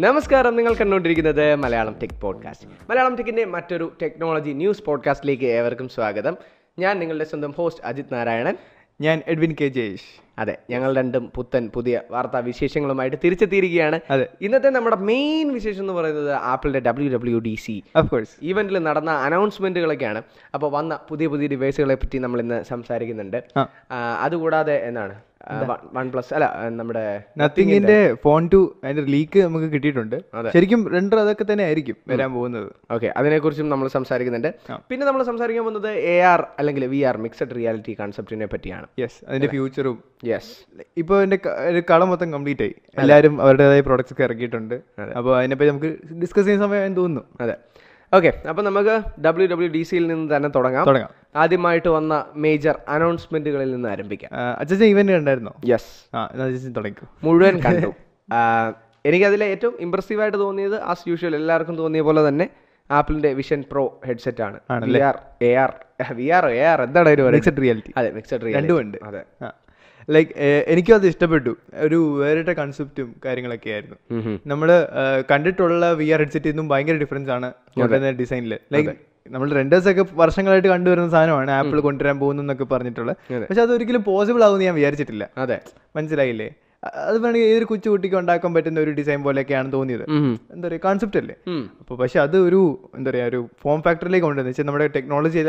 നമസ്കാരം. നിങ്ങൾ കണ്ടുകൊണ്ടിരിക്കുന്നത് മലയാളം ടെക് പോഡ്കാസ്റ്റ് മലയാളം ടെക്കിന്റെ മറ്റൊരു ടെക്നോളജി ന്യൂസ് പോഡ്കാസ്റ്റിലേക്ക് ഏവർക്കും സ്വാഗതം. ഞാൻ നിങ്ങളുടെ സ്വന്തം ഹോസ്റ്റ് അജിത് നാരായണൻ. ഞാൻ എഡ്വിൻ കെ ജയേഷ്. അതെ ഞങ്ങൾ രണ്ടും പുത്തൻ പുതിയ വാർത്താ വിശേഷങ്ങളുമായിട്ട് തിരിച്ചെത്തിയിരിക്കുകയാണ്. അതെ. ഇന്നത്തെ നമ്മുടെ മെയിൻ വിശേഷം എന്ന് പറയുന്നത് ആപ്പിളിന്റെ W W D C of course ഈവന്റിൽ നടന്ന അനൗൺസ്മെന്റുകളൊക്കെയാണ് അപ്പോൾ വന്ന പുതിയ പുതിയ ഡിവൈസുകളെ പറ്റി നമ്മൾ ഇന്ന് സംസാരിക്കുന്നുണ്ട്. അതുകൂടാതെ എന്താണ്? വൺ പ്ലസ് അല്ല നമ്മുടെ നത്തിങ്ങിന്റെ ഫോൺ ടു അതിന്റെ ലീക്ക് നമുക്ക് കിട്ടിയിട്ടുണ്ട്. ശരിക്കും രണ്ടർ അതൊക്കെ തന്നെ ആയിരിക്കും വരാൻ പോകുന്നത്. ഓക്കെ അതിനെക്കുറിച്ചും നമ്മൾ സംസാരിക്കുന്നുണ്ട്. പിന്നെ നമ്മൾ സംസാരിക്കാൻ പോകുന്നത് എ ആർ അല്ലെങ്കിൽ വി ആർ മിക്സഡ് റിയാലിറ്റി കൺസെപ്റ്റിനെ പറ്റിയാണ്. യെസ് അതിന്റെ ഫ്യൂച്ചറും യെസ് ഇപ്പൊ അതിന്റെ കള മൊത്തം കംപ്ലീറ്റ് ആയി. എല്ലാവരും അവരുടേതായ പ്രോഡക്ട്സ് ഒക്കെ ഇറക്കിയിട്ടുണ്ട്. അപ്പോൾ അതിനെപ്പറ്റി നമുക്ക് ഡിസ്കസ് ചെയ്യുന്ന സമയം തോന്നുന്നു. അതെ. ഓക്കെ അപ്പോൾ നമുക്ക് ഡബ്ല്യു ഡബ്ല്യു ഡി സിയിൽ നിന്ന് തന്നെ തുടങ്ങാം. തുടങ്ങാം. ആദ്യമായിട്ട് വന്ന മേജർ അനൗൺസ്മെന്റുകളിൽ നിന്ന് ആരംഭിക്കാം. അച്ഛൻ ഇവന്റ് കണ്ടായിരുന്നോ? യെസ് തുടങ്ങിക്കോ. മുഴുവൻ കണ്ടു. എനിക്കതിലെ ഏറ്റവും ഇമ്പ്രസീവ് ആയിട്ട് തോന്നിയത് ആസ് യൂഷ്വൽ എല്ലാവർക്കും തോന്നിയ പോലെ തന്നെ ആപ്പിളിന്റെ വിഷൻ പ്രോ ഹെഡ്സെറ്റ് ആണ്. V R A R V R A R എന്താണ് ഒരു മിക്സഡ് റിയാലിറ്റി അതെ മിക്സഡ് റിയാലിറ്റി ഉണ്ട്. അതെ. ലൈക്ക് എനിക്കും അത് ഇഷ്ടപ്പെട്ടു. ഒരു വേറിട്ട കൺസെപ്റ്റും കാര്യങ്ങളൊക്കെ ആയിരുന്നു. നമ്മൾ കണ്ടിട്ടുള്ള വി ആർ ഹെഡ്സെറ്റിൽ നിന്നും ഭയങ്കര ഡിഫറൻസ് ആണ് ഡിസൈനിൽ ഡിസൈനിൽ ലൈക്ക് നമ്മൾ റെൻഡേഴ്സ് ഒക്കെ വർഷങ്ങളായിട്ട് കണ്ടുവരുന്ന സാധനമാണ് ആപ്പിൾ കൊണ്ടുവരാൻ പോകുന്നു എന്നൊക്കെ പറഞ്ഞിട്ടുള്ളത്. പക്ഷെ അത് ഒരിക്കലും പോസിബിൾ ആവുമെന്ന് ഞാൻ വിചാരിച്ചിട്ടില്ല. അതെ. മനസ്സിലായില്ലേ? അത് വേണമെങ്കിൽ ഏതൊരു കൊച്ചു കുട്ടിക്ക് ഉണ്ടാക്കാൻ പറ്റുന്ന ഒരു ഡിസൈൻ പോലെയൊക്കെയാണ് തോന്നിയത്. എന്താ പറയുക കോൺസെപ്റ്റ് അല്ലേ? അപ്പൊ അപ്പോൾ പക്ഷെ അത് ഒരു എന്താ പറയുക ഒരു ഫോം ഫാക്ടറിലേക്ക് കൊണ്ടുവരുന്നത്. വെച്ചാൽ നമ്മുടെ ടെക്നോളജി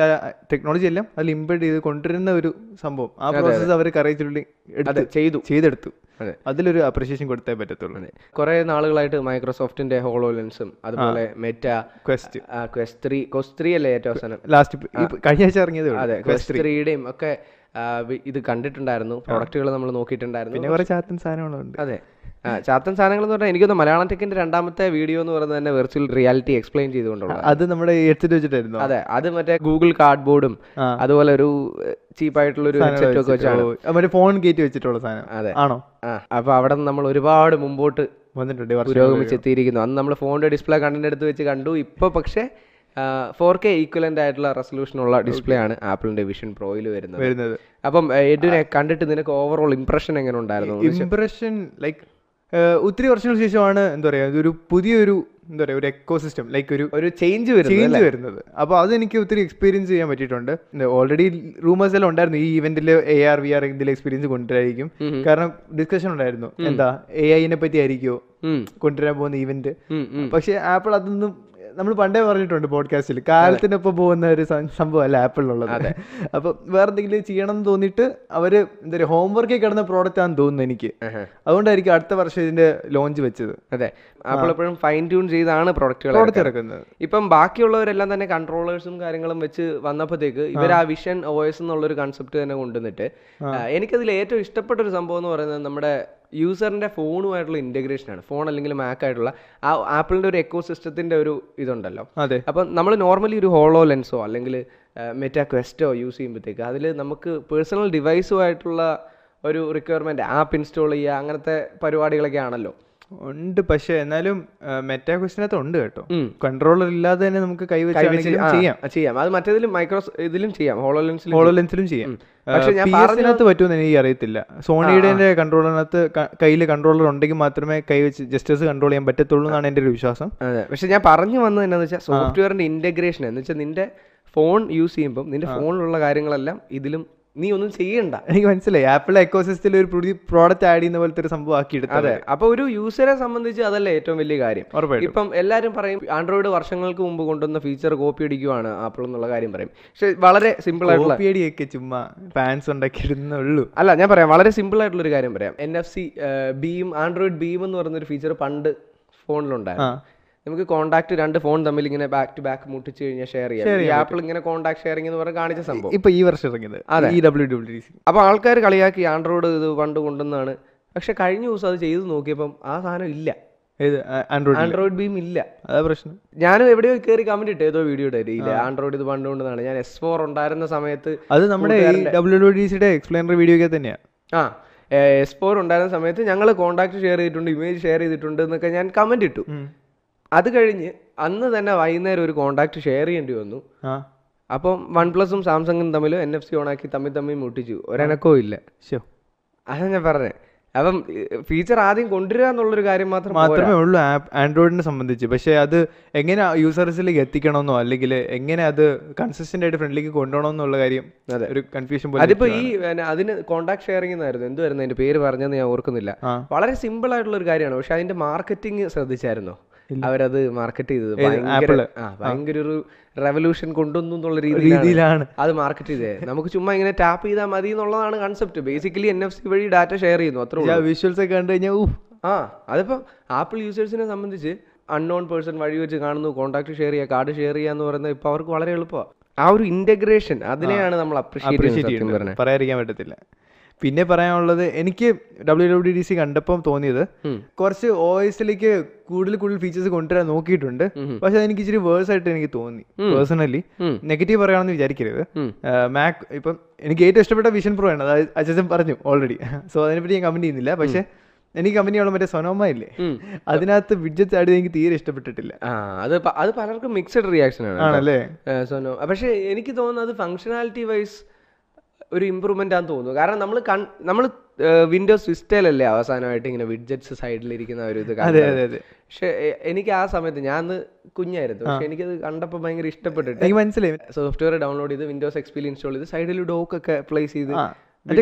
ടെക്നോളജി എല്ലാം അതിൽ ഇമ്പെഡ് ചെയ്ത് കൊണ്ടുവരുന്ന ഒരു സംഭവം. ആ പ്രോസസ് അവർ അതെ ചെയ്തു. ചെയ്തെടുത്തു. അതിലൊരു അപ്രീഷിയേഷൻ കൊടുത്തേ പറ്റത്തുള്ളൂ. കുറെ നാളുകളായിട്ട് മൈക്രോസോഫ്റ്റിന്റെ ഹോളോ ലെൻസും അതുപോലെ Meta Quest Quest three Quest three അല്ലേ ഏറ്റവും അവസാനം? ലാസ്റ്റ് കഴിഞ്ഞ ആഴ്ച ഇറങ്ങിയത് അതെ ക്വസ്റ്റ് ത്രീയുടെയും ഒക്കെ ഇത് കണ്ടിട്ടുണ്ടായിരുന്നു. പ്രോഡക്റ്റുകൾ നമ്മൾ നോക്കിയിട്ടുണ്ടായിരുന്നു. പിന്നെ കുറേ ചാത്തൻ സാധനങ്ങളുണ്ട്. അതെ. ചാത്തൻ സാധനങ്ങൾ എന്ന് പറഞ്ഞാൽ എനിക്കൊന്ന് മലയാളം ടെക്കിന്റെ രണ്ടാമത്തെ വീഡിയോ എന്ന് പറയുന്നത് തന്നെ വെർച്വൽ റിയാലിറ്റി എക്സ്പ്ലെയിൻ ചെയ്തുകൊണ്ടുള്ള. അത് നമ്മുടെ ഹെഡ്സെറ്റ് വെച്ചിട്ടായിരുന്നു. അതെ അത് മറ്റേ ഗൂഗിൾ കാർഡ് ബോർഡും അതുപോലെ ഒരു ചീപ്പായിട്ടുള്ള ഒരു ഹെഡ്സെറ്റ് ഒക്കെ വെച്ചാണ്. മറ്റേ ഫോൺ കയറ്റി വെച്ചിട്ടുള്ള സാധനം. അതെ. ആണോ? അപ്പൊ അവിടെ നമ്മൾ ഒരുപാട് മുമ്പോട്ട് വന്നിട്ടുണ്ട് പുരോഗമിച്ചെത്തിയിരിക്കുന്നു അന്ന് നമ്മൾ ഫോണിന്റെ ഡിസ്പ്ലേ കണ്ടിന്റെ അടുത്ത് വെച്ച് കണ്ടു. ഇപ്പൊ പക്ഷേ ഫോർ കെ ഈക്വലന്റ് ആയിട്ടുള്ള റെസൊല്യൂഷനുള്ള ഡിസ്പ്ലേ ആണ് ആപ്പിളിന്റെ വിഷൻ പ്രോയിൽ വരുന്നത്. വരുന്നത്. അപ്പം എഡിനെ കണ്ടിട്ട് നിനക്ക് ഓവറോൾ ഇംപ്രഷൻ എങ്ങനെ ഉണ്ടായിരുന്നു? ഇംപ്രഷൻ ലൈക് ഒത്തിരി വർഷങ്ങൾക്ക് ശേഷമാണ് എന്താ പറയാ ഒരു പുതിയൊരു എന്താ പറയാ ഒരു എക്കോ സിസ്റ്റം ലൈക്ക് ഒരു ഒരു ചേഞ്ച് ചേഞ്ച് വരുന്നത്. അപ്പോൾ അതെനിക്ക് ഒത്തിരി എക്സ്പീരിയൻസ് ചെയ്യാൻ പറ്റിയിട്ടുണ്ട്. ഓൾറെഡി റൂമേഴ്സ് എല്ലാം ഉണ്ടായിരുന്നു ഈ ഇവന്റിൽ എ ആർ വി ആർ ഇതിൽ എക്സ്പീരിയൻസ് കൊണ്ടുവരായിരിക്കും. കാരണം ഡിസ്കഷൻ ഉണ്ടായിരുന്നു. എന്താ എ ഐനെ പറ്റി ആയിരിക്കുമോ കൊണ്ടുവരാൻ പോകുന്ന ഇവന്റ്. പക്ഷേ ആപ്പിൾ അതൊന്നും നമ്മൾ പണ്ടേ പറഞ്ഞിട്ടുണ്ട് പോഡ്കാസ്റ്റിൽ കാലത്തിനൊപ്പം പോകുന്ന ഒരു സം- സംഭവമല്ല ആപ്പിളിലുള്ളത് അപ്പൊ വേറെ എന്തെങ്കിലും ചെയ്യണം എന്ന് തോന്നിയിട്ട് അവർ എന്താ പറയുക ഹോംവർക്കിൽ കിടന്ന പ്രോഡക്റ്റ് ആണെന്ന് തോന്നുന്നു എനിക്ക്. അതുകൊണ്ടായിരിക്കും അടുത്ത വർഷം ഇതിന്റെ ലോഞ്ച് വെച്ചത്. അതെ. ആപ്പിൾ എപ്പോഴും ഫൈൻ ട്യൂൺ ചെയ്താണ് പ്രൊഡക്റ്റുകൾ പ്രോഡക്റ്റ് ഇറക്കുന്നത്. ഇപ്പം ബാക്കിയുള്ളവരെല്ലാം തന്നെ കൺട്രോളേഴ്സും കാര്യങ്ങളും വെച്ച് വന്നപ്പോഴത്തേക്ക് ഇവർ ആ വിഷൻ ഓയസ് എന്നുള്ളൊരു കൺസെപ്റ്റ് തന്നെ കൊണ്ടുവന്നിട്ട് എനിക്കതിൽ ഏറ്റവും ഇഷ്ടപ്പെട്ട ഒരു സംഭവം എന്ന് പറയുന്നത് നമ്മുടെ യൂസറിന്റെ ഫോണുമായിട്ടുള്ള ഇന്റഗ്രേഷൻ ആണ്. ഫോൺ അല്ലെങ്കിൽ മാക്ക് ആയിട്ടുള്ള ആ ആപ്പിളിന്റെ ഒരു എക്കോ സിസ്റ്റത്തിന്റെ ഒരു ഇതുണ്ടല്ലോ. അതെ. അപ്പം നമ്മൾ നോർമലി ഒരു ഹോളോ ലെൻസോ അല്ലെങ്കിൽ മെറ്റാ ക്വസ്റ്റോ യൂസ് ചെയ്യുമ്പോഴത്തേക്ക് അതിൽ നമുക്ക് പേഴ്സണൽ ഡിവൈസുമായിട്ടുള്ള ഒരു റിക്വയർമെന്റ് ആപ്പ് ഇൻസ്റ്റാൾ ചെയ്യുക അങ്ങനത്തെ പരിപാടികളൊക്കെ ആണല്ലോ. ഉണ്ട്. പക്ഷെ എന്നാലും മെറ്റാ ക്വസ്റ്റിനകത്ത് ഉണ്ട് കേട്ടോ. കൺട്രോളർ ഇല്ലാതെ തന്നെ നമുക്ക് ആ, ചെയ്യാം. ചെയ്യാം. അത് മറ്റേതിലും മൈക്രോസ് ഇതിലും ചെയ്യാം. ഹോളോ ലെൻസിലും ഹോളോ ലെൻസിലും ചെയ്യാം പക്ഷെ ഞാൻ പറഞ്ഞതിനകത്ത് പറ്റുമെന്ന് എനിക്ക് അറിയത്തില്ല. സോണിയുടെ കൺട്രോളറിനകത്ത് കയ്യിൽ കൺട്രോളർ ഉണ്ടെങ്കിൽ മാത്രമേ കൈ വെച്ച് ജസ്റ്റേഴ്സ് കൺട്രോൾ ചെയ്യാൻ പറ്റത്തുള്ളൂ എന്നാണ് എന്റെ ഒരു വിശ്വാസം. അതെ. പക്ഷെ ഞാൻ പറഞ്ഞു വന്നത് എന്താണെന്ന് വെച്ചാൽ സോഫ്റ്റ്വെയറിന്റെ ഇന്റഗ്രേഷൻ എന്ന് വെച്ചാൽ നിന്റെ ഫോൺ യൂസ് ചെയ്യുമ്പോൾ നിന്റെ ഫോണിലുള്ള കാര്യങ്ങളെല്ലാം ഇതിലും നീ ഒന്നും ചെയ്യണ്ട. എനിക്ക് മനസ്സിലായി. ആപ്പിൾ എക്കോസിസ്റ്റിൽ ഒരു പ്രോഡക്റ്റ് ആഡ് ചെയ്യുന്ന പോലത്തെ ഒരു സംഭവം ആക്കി എടുത്തു അതെ. അപ്പൊ ഒരു യൂസറെ സംബന്ധിച്ച് അതല്ലേ ഏറ്റവും വലിയ കാര്യം. ഇപ്പം എല്ലാരും പറയും ആൻഡ്രോയിഡ് വർഷങ്ങൾക്ക് മുമ്പ് കൊണ്ടുവന്ന ഫീച്ചർ കോപ്പി അടിക്കുവാണ് ആപ്പിൾ എന്നുള്ള കാര്യം പറയും. പക്ഷെ വളരെ സിമ്പിൾ ആയിട്ടുള്ള കോപ്പിയടിയൊക്കെ ചുമ്മാ ഫാൻസ് ഉണ്ടാക്കിയിരുന്നുള്ളൂ. അല്ല ഞാൻ പറയാം. വളരെ സിമ്പിൾ ആയിട്ടുള്ള ഒരു കാര്യം പറയാം. N F C beam android beam എന്ന് പറയുന്ന ഒരു ഫീച്ചർ പണ്ട് ഫോണിലുണ്ടായിരുന്നു നമുക്ക് കോണ്ടാക്ട് രണ്ട് ഫോൺ തമ്മിൽ ഇങ്ങനെ ബാക്ക് ടു ബാക്ക് മുട്ടിച്ച് കഴിഞ്ഞാൽ ഷെയർ ചെയ്യാം. ഈ ആപ്പിൾ ഇങ്ങനെ കോണ്ടാക്ട് ഷെയറിംഗ് എന്ന് പറഞ്ഞ കാണിച്ച സംഭവം. ഇപ്പൊ ഈ വർഷം ഇറങ്ങിയത്. അതെ. ഇ ഡബ്ല്യൂ ഡബ്ല്യൂ ഡി സി അപ്പൊ ആൾക്കാർ കളിയാക്കി ആൻഡ്രോയിഡ് ഇത് പണ്ട് കൊണ്ടുവന്നാണ്. പക്ഷെ കഴിഞ്ഞ ദിവസം അത് ചെയ്ത് നോക്കിയപ്പം ആ സാധനം ഇല്ല. ആൻഡ്രോയിഡ് ബീം ഇല്ല. അതാ പ്രശ്നം. ഞാനും എവിടെയോ കയറി കമന്റ് ഇട്ട് ഏതോ വീഡിയോ ഇല്ല ആൻഡ്രോയിഡ് ഇത് പണ്ട് കൊണ്ടുവന്നാണ്. ഞാൻ എസ് ഫോർ ഉണ്ടായിരുന്ന സമയത്ത് അത് നമ്മുടെ ഡബ്ല്യൂ ഡബ്ല്യൂ ഡി സിയുടെ എക്സ്പ്ലെയിനർ വീഡിയോ തന്നെയാണ് ആ എസ് ഫോർ ഉണ്ടായിരുന്ന സമയത്ത് ഞങ്ങൾ കോണ്ടാക്ട് ഷെയർ ചെയ്തിട്ടുണ്ട് ഇമേജ് ഷെയർ ചെയ്തിട്ടുണ്ട് എന്നൊക്കെ ഞാൻ കമന്റ് ഇട്ടു. അത് കഴിഞ്ഞ് അന്ന് തന്നെ വൈകുന്നേരം ഒരു കോണ്ടാക്ട് ഷെയർ ചെയ്യേണ്ടി വന്നു. അപ്പം വൺ പ്ലസും സാംസങ്ങും തമ്മിൽ എൻ എഫ് സി ഓണാക്കി തമ്മിൽ തമ്മിൽ മുട്ടിച്ചു. ഒരനക്കവും ഇല്ല. അതാ ഞാൻ പറഞ്ഞേ. അപ്പം ഫീച്ചർ ആദ്യം കൊണ്ടുവരിക എന്നുള്ളൊരു കാര്യം മാത്രം മാത്രമേ ഉള്ളൂ ആപ്പ് ആൻഡ്രോയിഡിനെ സംബന്ധിച്ച്. പക്ഷേ അത് എങ്ങനെ യൂസേഴ്സിലേക്ക് എത്തിക്കണമെന്നോ അല്ലെങ്കിൽ എങ്ങനെ അത് കൺസിസ്റ്റന്റ് ആയിട്ട് ഫ്രണ്ടിലേക്ക് കൊണ്ടുപോകണമെന്നുള്ള കാര്യം അതെ. ഒരു കൺഫ്യൂഷൻ പോലെ അതിപ്പോ ഈ അതിന് കോണ്ടാക്ട് ഷെയറിംഗ് എന്നായിരുന്നു എന്തുവായിരുന്നു അതിന്റെ പേര് പറഞ്ഞതെന്ന് ഞാൻ ഓർക്കുന്നില്ല. വളരെ സിമ്പിൾ ആയിട്ടുള്ള ഒരു കാര്യമാണ്. പക്ഷെ അതിന്റെ മാർക്കറ്റിംഗ് ശ്രദ്ധിച്ചായിരുന്നോ? അവരത് മാർക്കറ്റ് ചെയ്തത്. ഭയങ്കര ഒരു റെവല്യൂഷൻ കൊണ്ടുവന്നു എന്നുള്ള രീതിയിലാണ് അത് മാർക്കറ്റ് ചെയ്തത്. നമുക്ക് ചുമ്മാ ഇങ്ങനെ ടാപ്പ് ചെയ്താൽ മതി എന്നുള്ളതാണ് concept basically N F C വഴി ഡാറ്റ ഷെയർ ചെയ്യുന്നു. അത്ര വിഷ്വൽസ് ഒക്കെ കണ്ടു കഴിഞ്ഞാൽ ആ അതിപ്പോ ആപ്പിൾ യൂസേഴ്സിനെ സംബന്ധിച്ച് അൺനോൺ പേഴ്സൺ വഴി വെച്ച് കാണുന്നു. കോൺടാക്ട് ഷെയർ ചെയ്യുക കാർഡ് ഷെയർ ചെയ്യുക എന്ന് പറയുന്നത് ഇപ്പൊ അവർക്ക് വളരെ എളുപ്പമാണ് ആ ഒരു ഇന്റഗ്രേഷൻ അതിനെയാണ് നമ്മൾ അപ്രീഷിയേറ്റ് പറയാതിരിക്കാൻ പറ്റത്തില്ല. പിന്നെ പറയാനുള്ളത് എനിക്ക് ഡബ്ല്യു ഡബ്ല്യു ഡി സി കണ്ടപ്പം തോന്നിയത് കുറച്ച് ഒ എസിലേക്ക് കൂടുതൽ കൂടുതൽ ഫീച്ചേഴ്സ് കൊണ്ടുവരാൻ നോക്കിയിട്ടുണ്ട്. പക്ഷെ അതെനിക്ക് ഇച്ചിരി വേഴ്സ് ആയിട്ട് എനിക്ക് തോന്നി. പേഴ്സണലി നെഗറ്റീവ് പറയുകയാണെന്ന് വിചാരിക്കരുത്. മാക് ഇപ്പം എനിക്ക് ഏറ്റവും ഇഷ്ടപ്പെട്ട വിഷൻ പ്രോ ആണ്. അതായത് അച്ഛൻ പറഞ്ഞു ഓൾറെഡി സോ അതിനെപ്പറ്റി ഞാൻ കമന്റ് ചെയ്യുന്നില്ല. പക്ഷെ എനിക്ക് കമ്പനിയുള്ള മറ്റേ സൊനോമ ഇല്ലേ? അതിനകത്ത് വിഡ്ജറ്റ് ആഡ് എനിക്ക് തീരെ ഇഷ്ടപ്പെട്ടിട്ടില്ല. അത് അത് പലർക്കും മിക്സഡ് റിയാക്ഷൻ ആണ് ആണല്ലേ? സോനോ പക്ഷെ എനിക്ക് തോന്നുന്നത് ഫംഗ്ഷനാലിറ്റി വൈസ് ഒരു ഇമ്പ്രൂവ്മെന്റ് ആണെന്ന് തോന്നുന്നു. കാരണം നമ്മൾ നമ്മൾ വിൻഡോസ് വിസ്റ്റയിലല്ലേ അവസാനമായിട്ട് ഇങ്ങനെ വിഡ്ജറ്റ്സ് സൈഡിലിരിക്കുന്ന ഒരു ഇത് അതെ അതെ അതെ. പക്ഷെ എനിക്ക് ആ സമയത്ത് ഞാൻ അന്ന് കുഞ്ഞായിരുന്നു. പക്ഷെ എനിക്കത് കണ്ടപ്പോൾ ഭയങ്കര ഇഷ്ടപ്പെട്ടിട്ട് എനിക്ക് മനസ്സിലായി. സോഫ്റ്റ്വെയർ ഡൗൺലോഡ് ചെയ്ത് വിൻഡോസ് എക്സ്പീരിയൻസ് ഇൻസ്റ്റാൾ ചെയ്ത് സൈഡിൽ ഡോക്ക് ഒക്കെ പ്ലേസ് ചെയ്ത്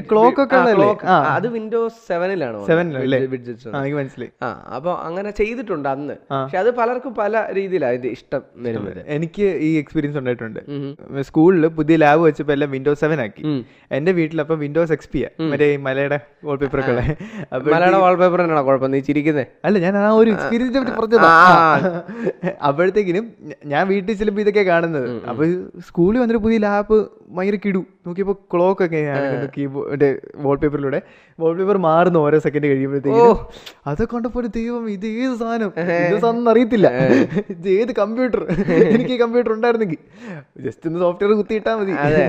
ക്ലോക്ക് ഒക്കെ അത് വിൻഡോസ് സെവനിലാണോ മനസ്സിലായി. ആ അപ്പൊ അങ്ങനെ ചെയ്തിട്ടുണ്ട് അന്ന്. പക്ഷെ അത് പലർക്കും പല രീതിയിലാണ് അതിന്റെ ഇഷ്ടം വരുന്നത്. എനിക്ക് ഈ എക്സ്പീരിയൻസ് ഉണ്ടായിട്ടുണ്ട്. സ്കൂളിൽ പുതിയ ലാബ് വെച്ചപ്പോ എല്ലാം വിൻഡോസ് സെവൻ ആക്കി. എന്റെ വീട്ടിൽ അപ്പൊ വിൻഡോസ് എക്സ് പി മറ്റേ മലയുടെ വാൾപേപ്പർ ഒക്കെ മലയാള വാൾപേപ്പർ തന്നെയാണോ കുഴപ്പം? നീ ചിരിക്കുന്നത് അല്ല ഞാൻ ആ ഒരു എക്സ്പീരിയൻസ് പറ്റി പറഞ്ഞതാ. അപ്പോഴത്തേക്കിനും ഞാൻ വീട്ടിൽ ചെല്ലുമ്പോ ഇതൊക്കെ കാണുന്നത്. അപ്പൊ സ്കൂളിൽ വന്നിട്ട് പുതിയ ലാബ് ഭയങ്കര കിടു. നോക്കിയപ്പോ ക്ലോക്ക് ഒക്കെ കീബോർഡ് വാൾപേപ്പറിലൂടെ വാൾപേപ്പർ മാറുന്ന ഓരോ സെക്കൻഡ് കഴിയുമ്പോഴത്തേക്കും അതൊക്കെ കണ്ടപ്പോ ഒരു ദൈവം ഇത് ഏത് സാധനം? ഇത് സാധനം അറിയത്തില്ല. ഇത് ഏത് കമ്പ്യൂട്ടർ എനിക്ക് ഈ കമ്പ്യൂട്ടർ ഉണ്ടായിരുന്നെങ്കിൽ ജസ്റ്റ് ഒന്ന് സോഫ്റ്റ്വെയർ കുത്തിയിട്ടാ മതി. അതെ.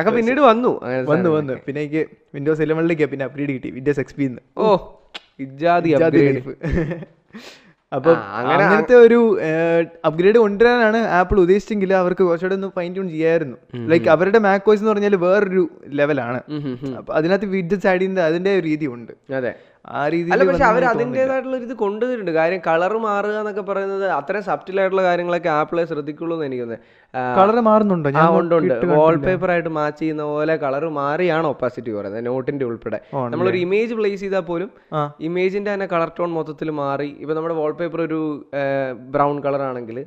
ഒക്കെ പിന്നീട് വന്നു വന്നു വന്നു. പിന്നെ എനിക്ക് വിൻഡോസ് ഇലവനിലേക്ക് പിന്നെ അപ്ഗ്രേഡ് കിട്ടി. വിൻഡോസ് എക്സ് പി ഓ ഇജാതി. അപ്പൊ അങ്ങനത്തെ ഒരു അപ്ഗ്രേഡ് കൊണ്ടുവരാനാണ് ആപ്പിൾ ഉദ്ദേശിച്ചെങ്കിൽ അവർക്ക് കുറച്ചുകൂടെ ഒന്ന് ഫൈൻ ട്യൂൺ ചെയ്യായിരുന്നു. ലൈക്ക് അവരുടെ മാക്കോയ്സ് എന്ന് പറഞ്ഞാൽ വേറൊരു ലെവലാണ് അപ്പൊ അതിനകത്ത് വിഡ്ജറ്റ്സ് ആഡ് ചെയ്യുന്ന അതിന്റെ ഒരു രീതി ഉണ്ട് അതെ. ആ രീതിയിൽ അല്ല പക്ഷെ അവർ അതിന്റെതായിട്ടുള്ള ഒരു ഇത് കൊണ്ടുവന്നിട്ടുണ്ട് കാര്യം കളർ മാറുക എന്നൊക്കെ പറയുന്നത് അത്രയും സബ്റ്റിലായിട്ടുള്ള കാര്യങ്ങളൊക്കെ ആപ്പിളെ ശ്രദ്ധിക്കുള്ളൂ എന്ന് എനിക്ക് കളർ മാറുന്നുണ്ടോ? ആ ഉണ്ട് ഉണ്ട്. വാൾപേപ്പർ ആയിട്ട് മാച്ച് ചെയ്യുന്ന പോലെ കളർ മാറിയാണ് ഒപ്പാസിറ്റി പറയുന്നത് നോട്ടിന്റെ ഉൾപ്പെടെ. നമ്മളൊരു ഇമേജ് പ്ലേസ് ചെയ്താൽ പോലും. ഇമേജിന്റെ തന്നെ കളർ ടോൺ മൊത്തത്തിൽ മാറി. ഇപ്പൊ നമ്മുടെ വാൾപേപ്പർ ഒരു ബ്രൗൺ കളർ ആണെങ്കിൽ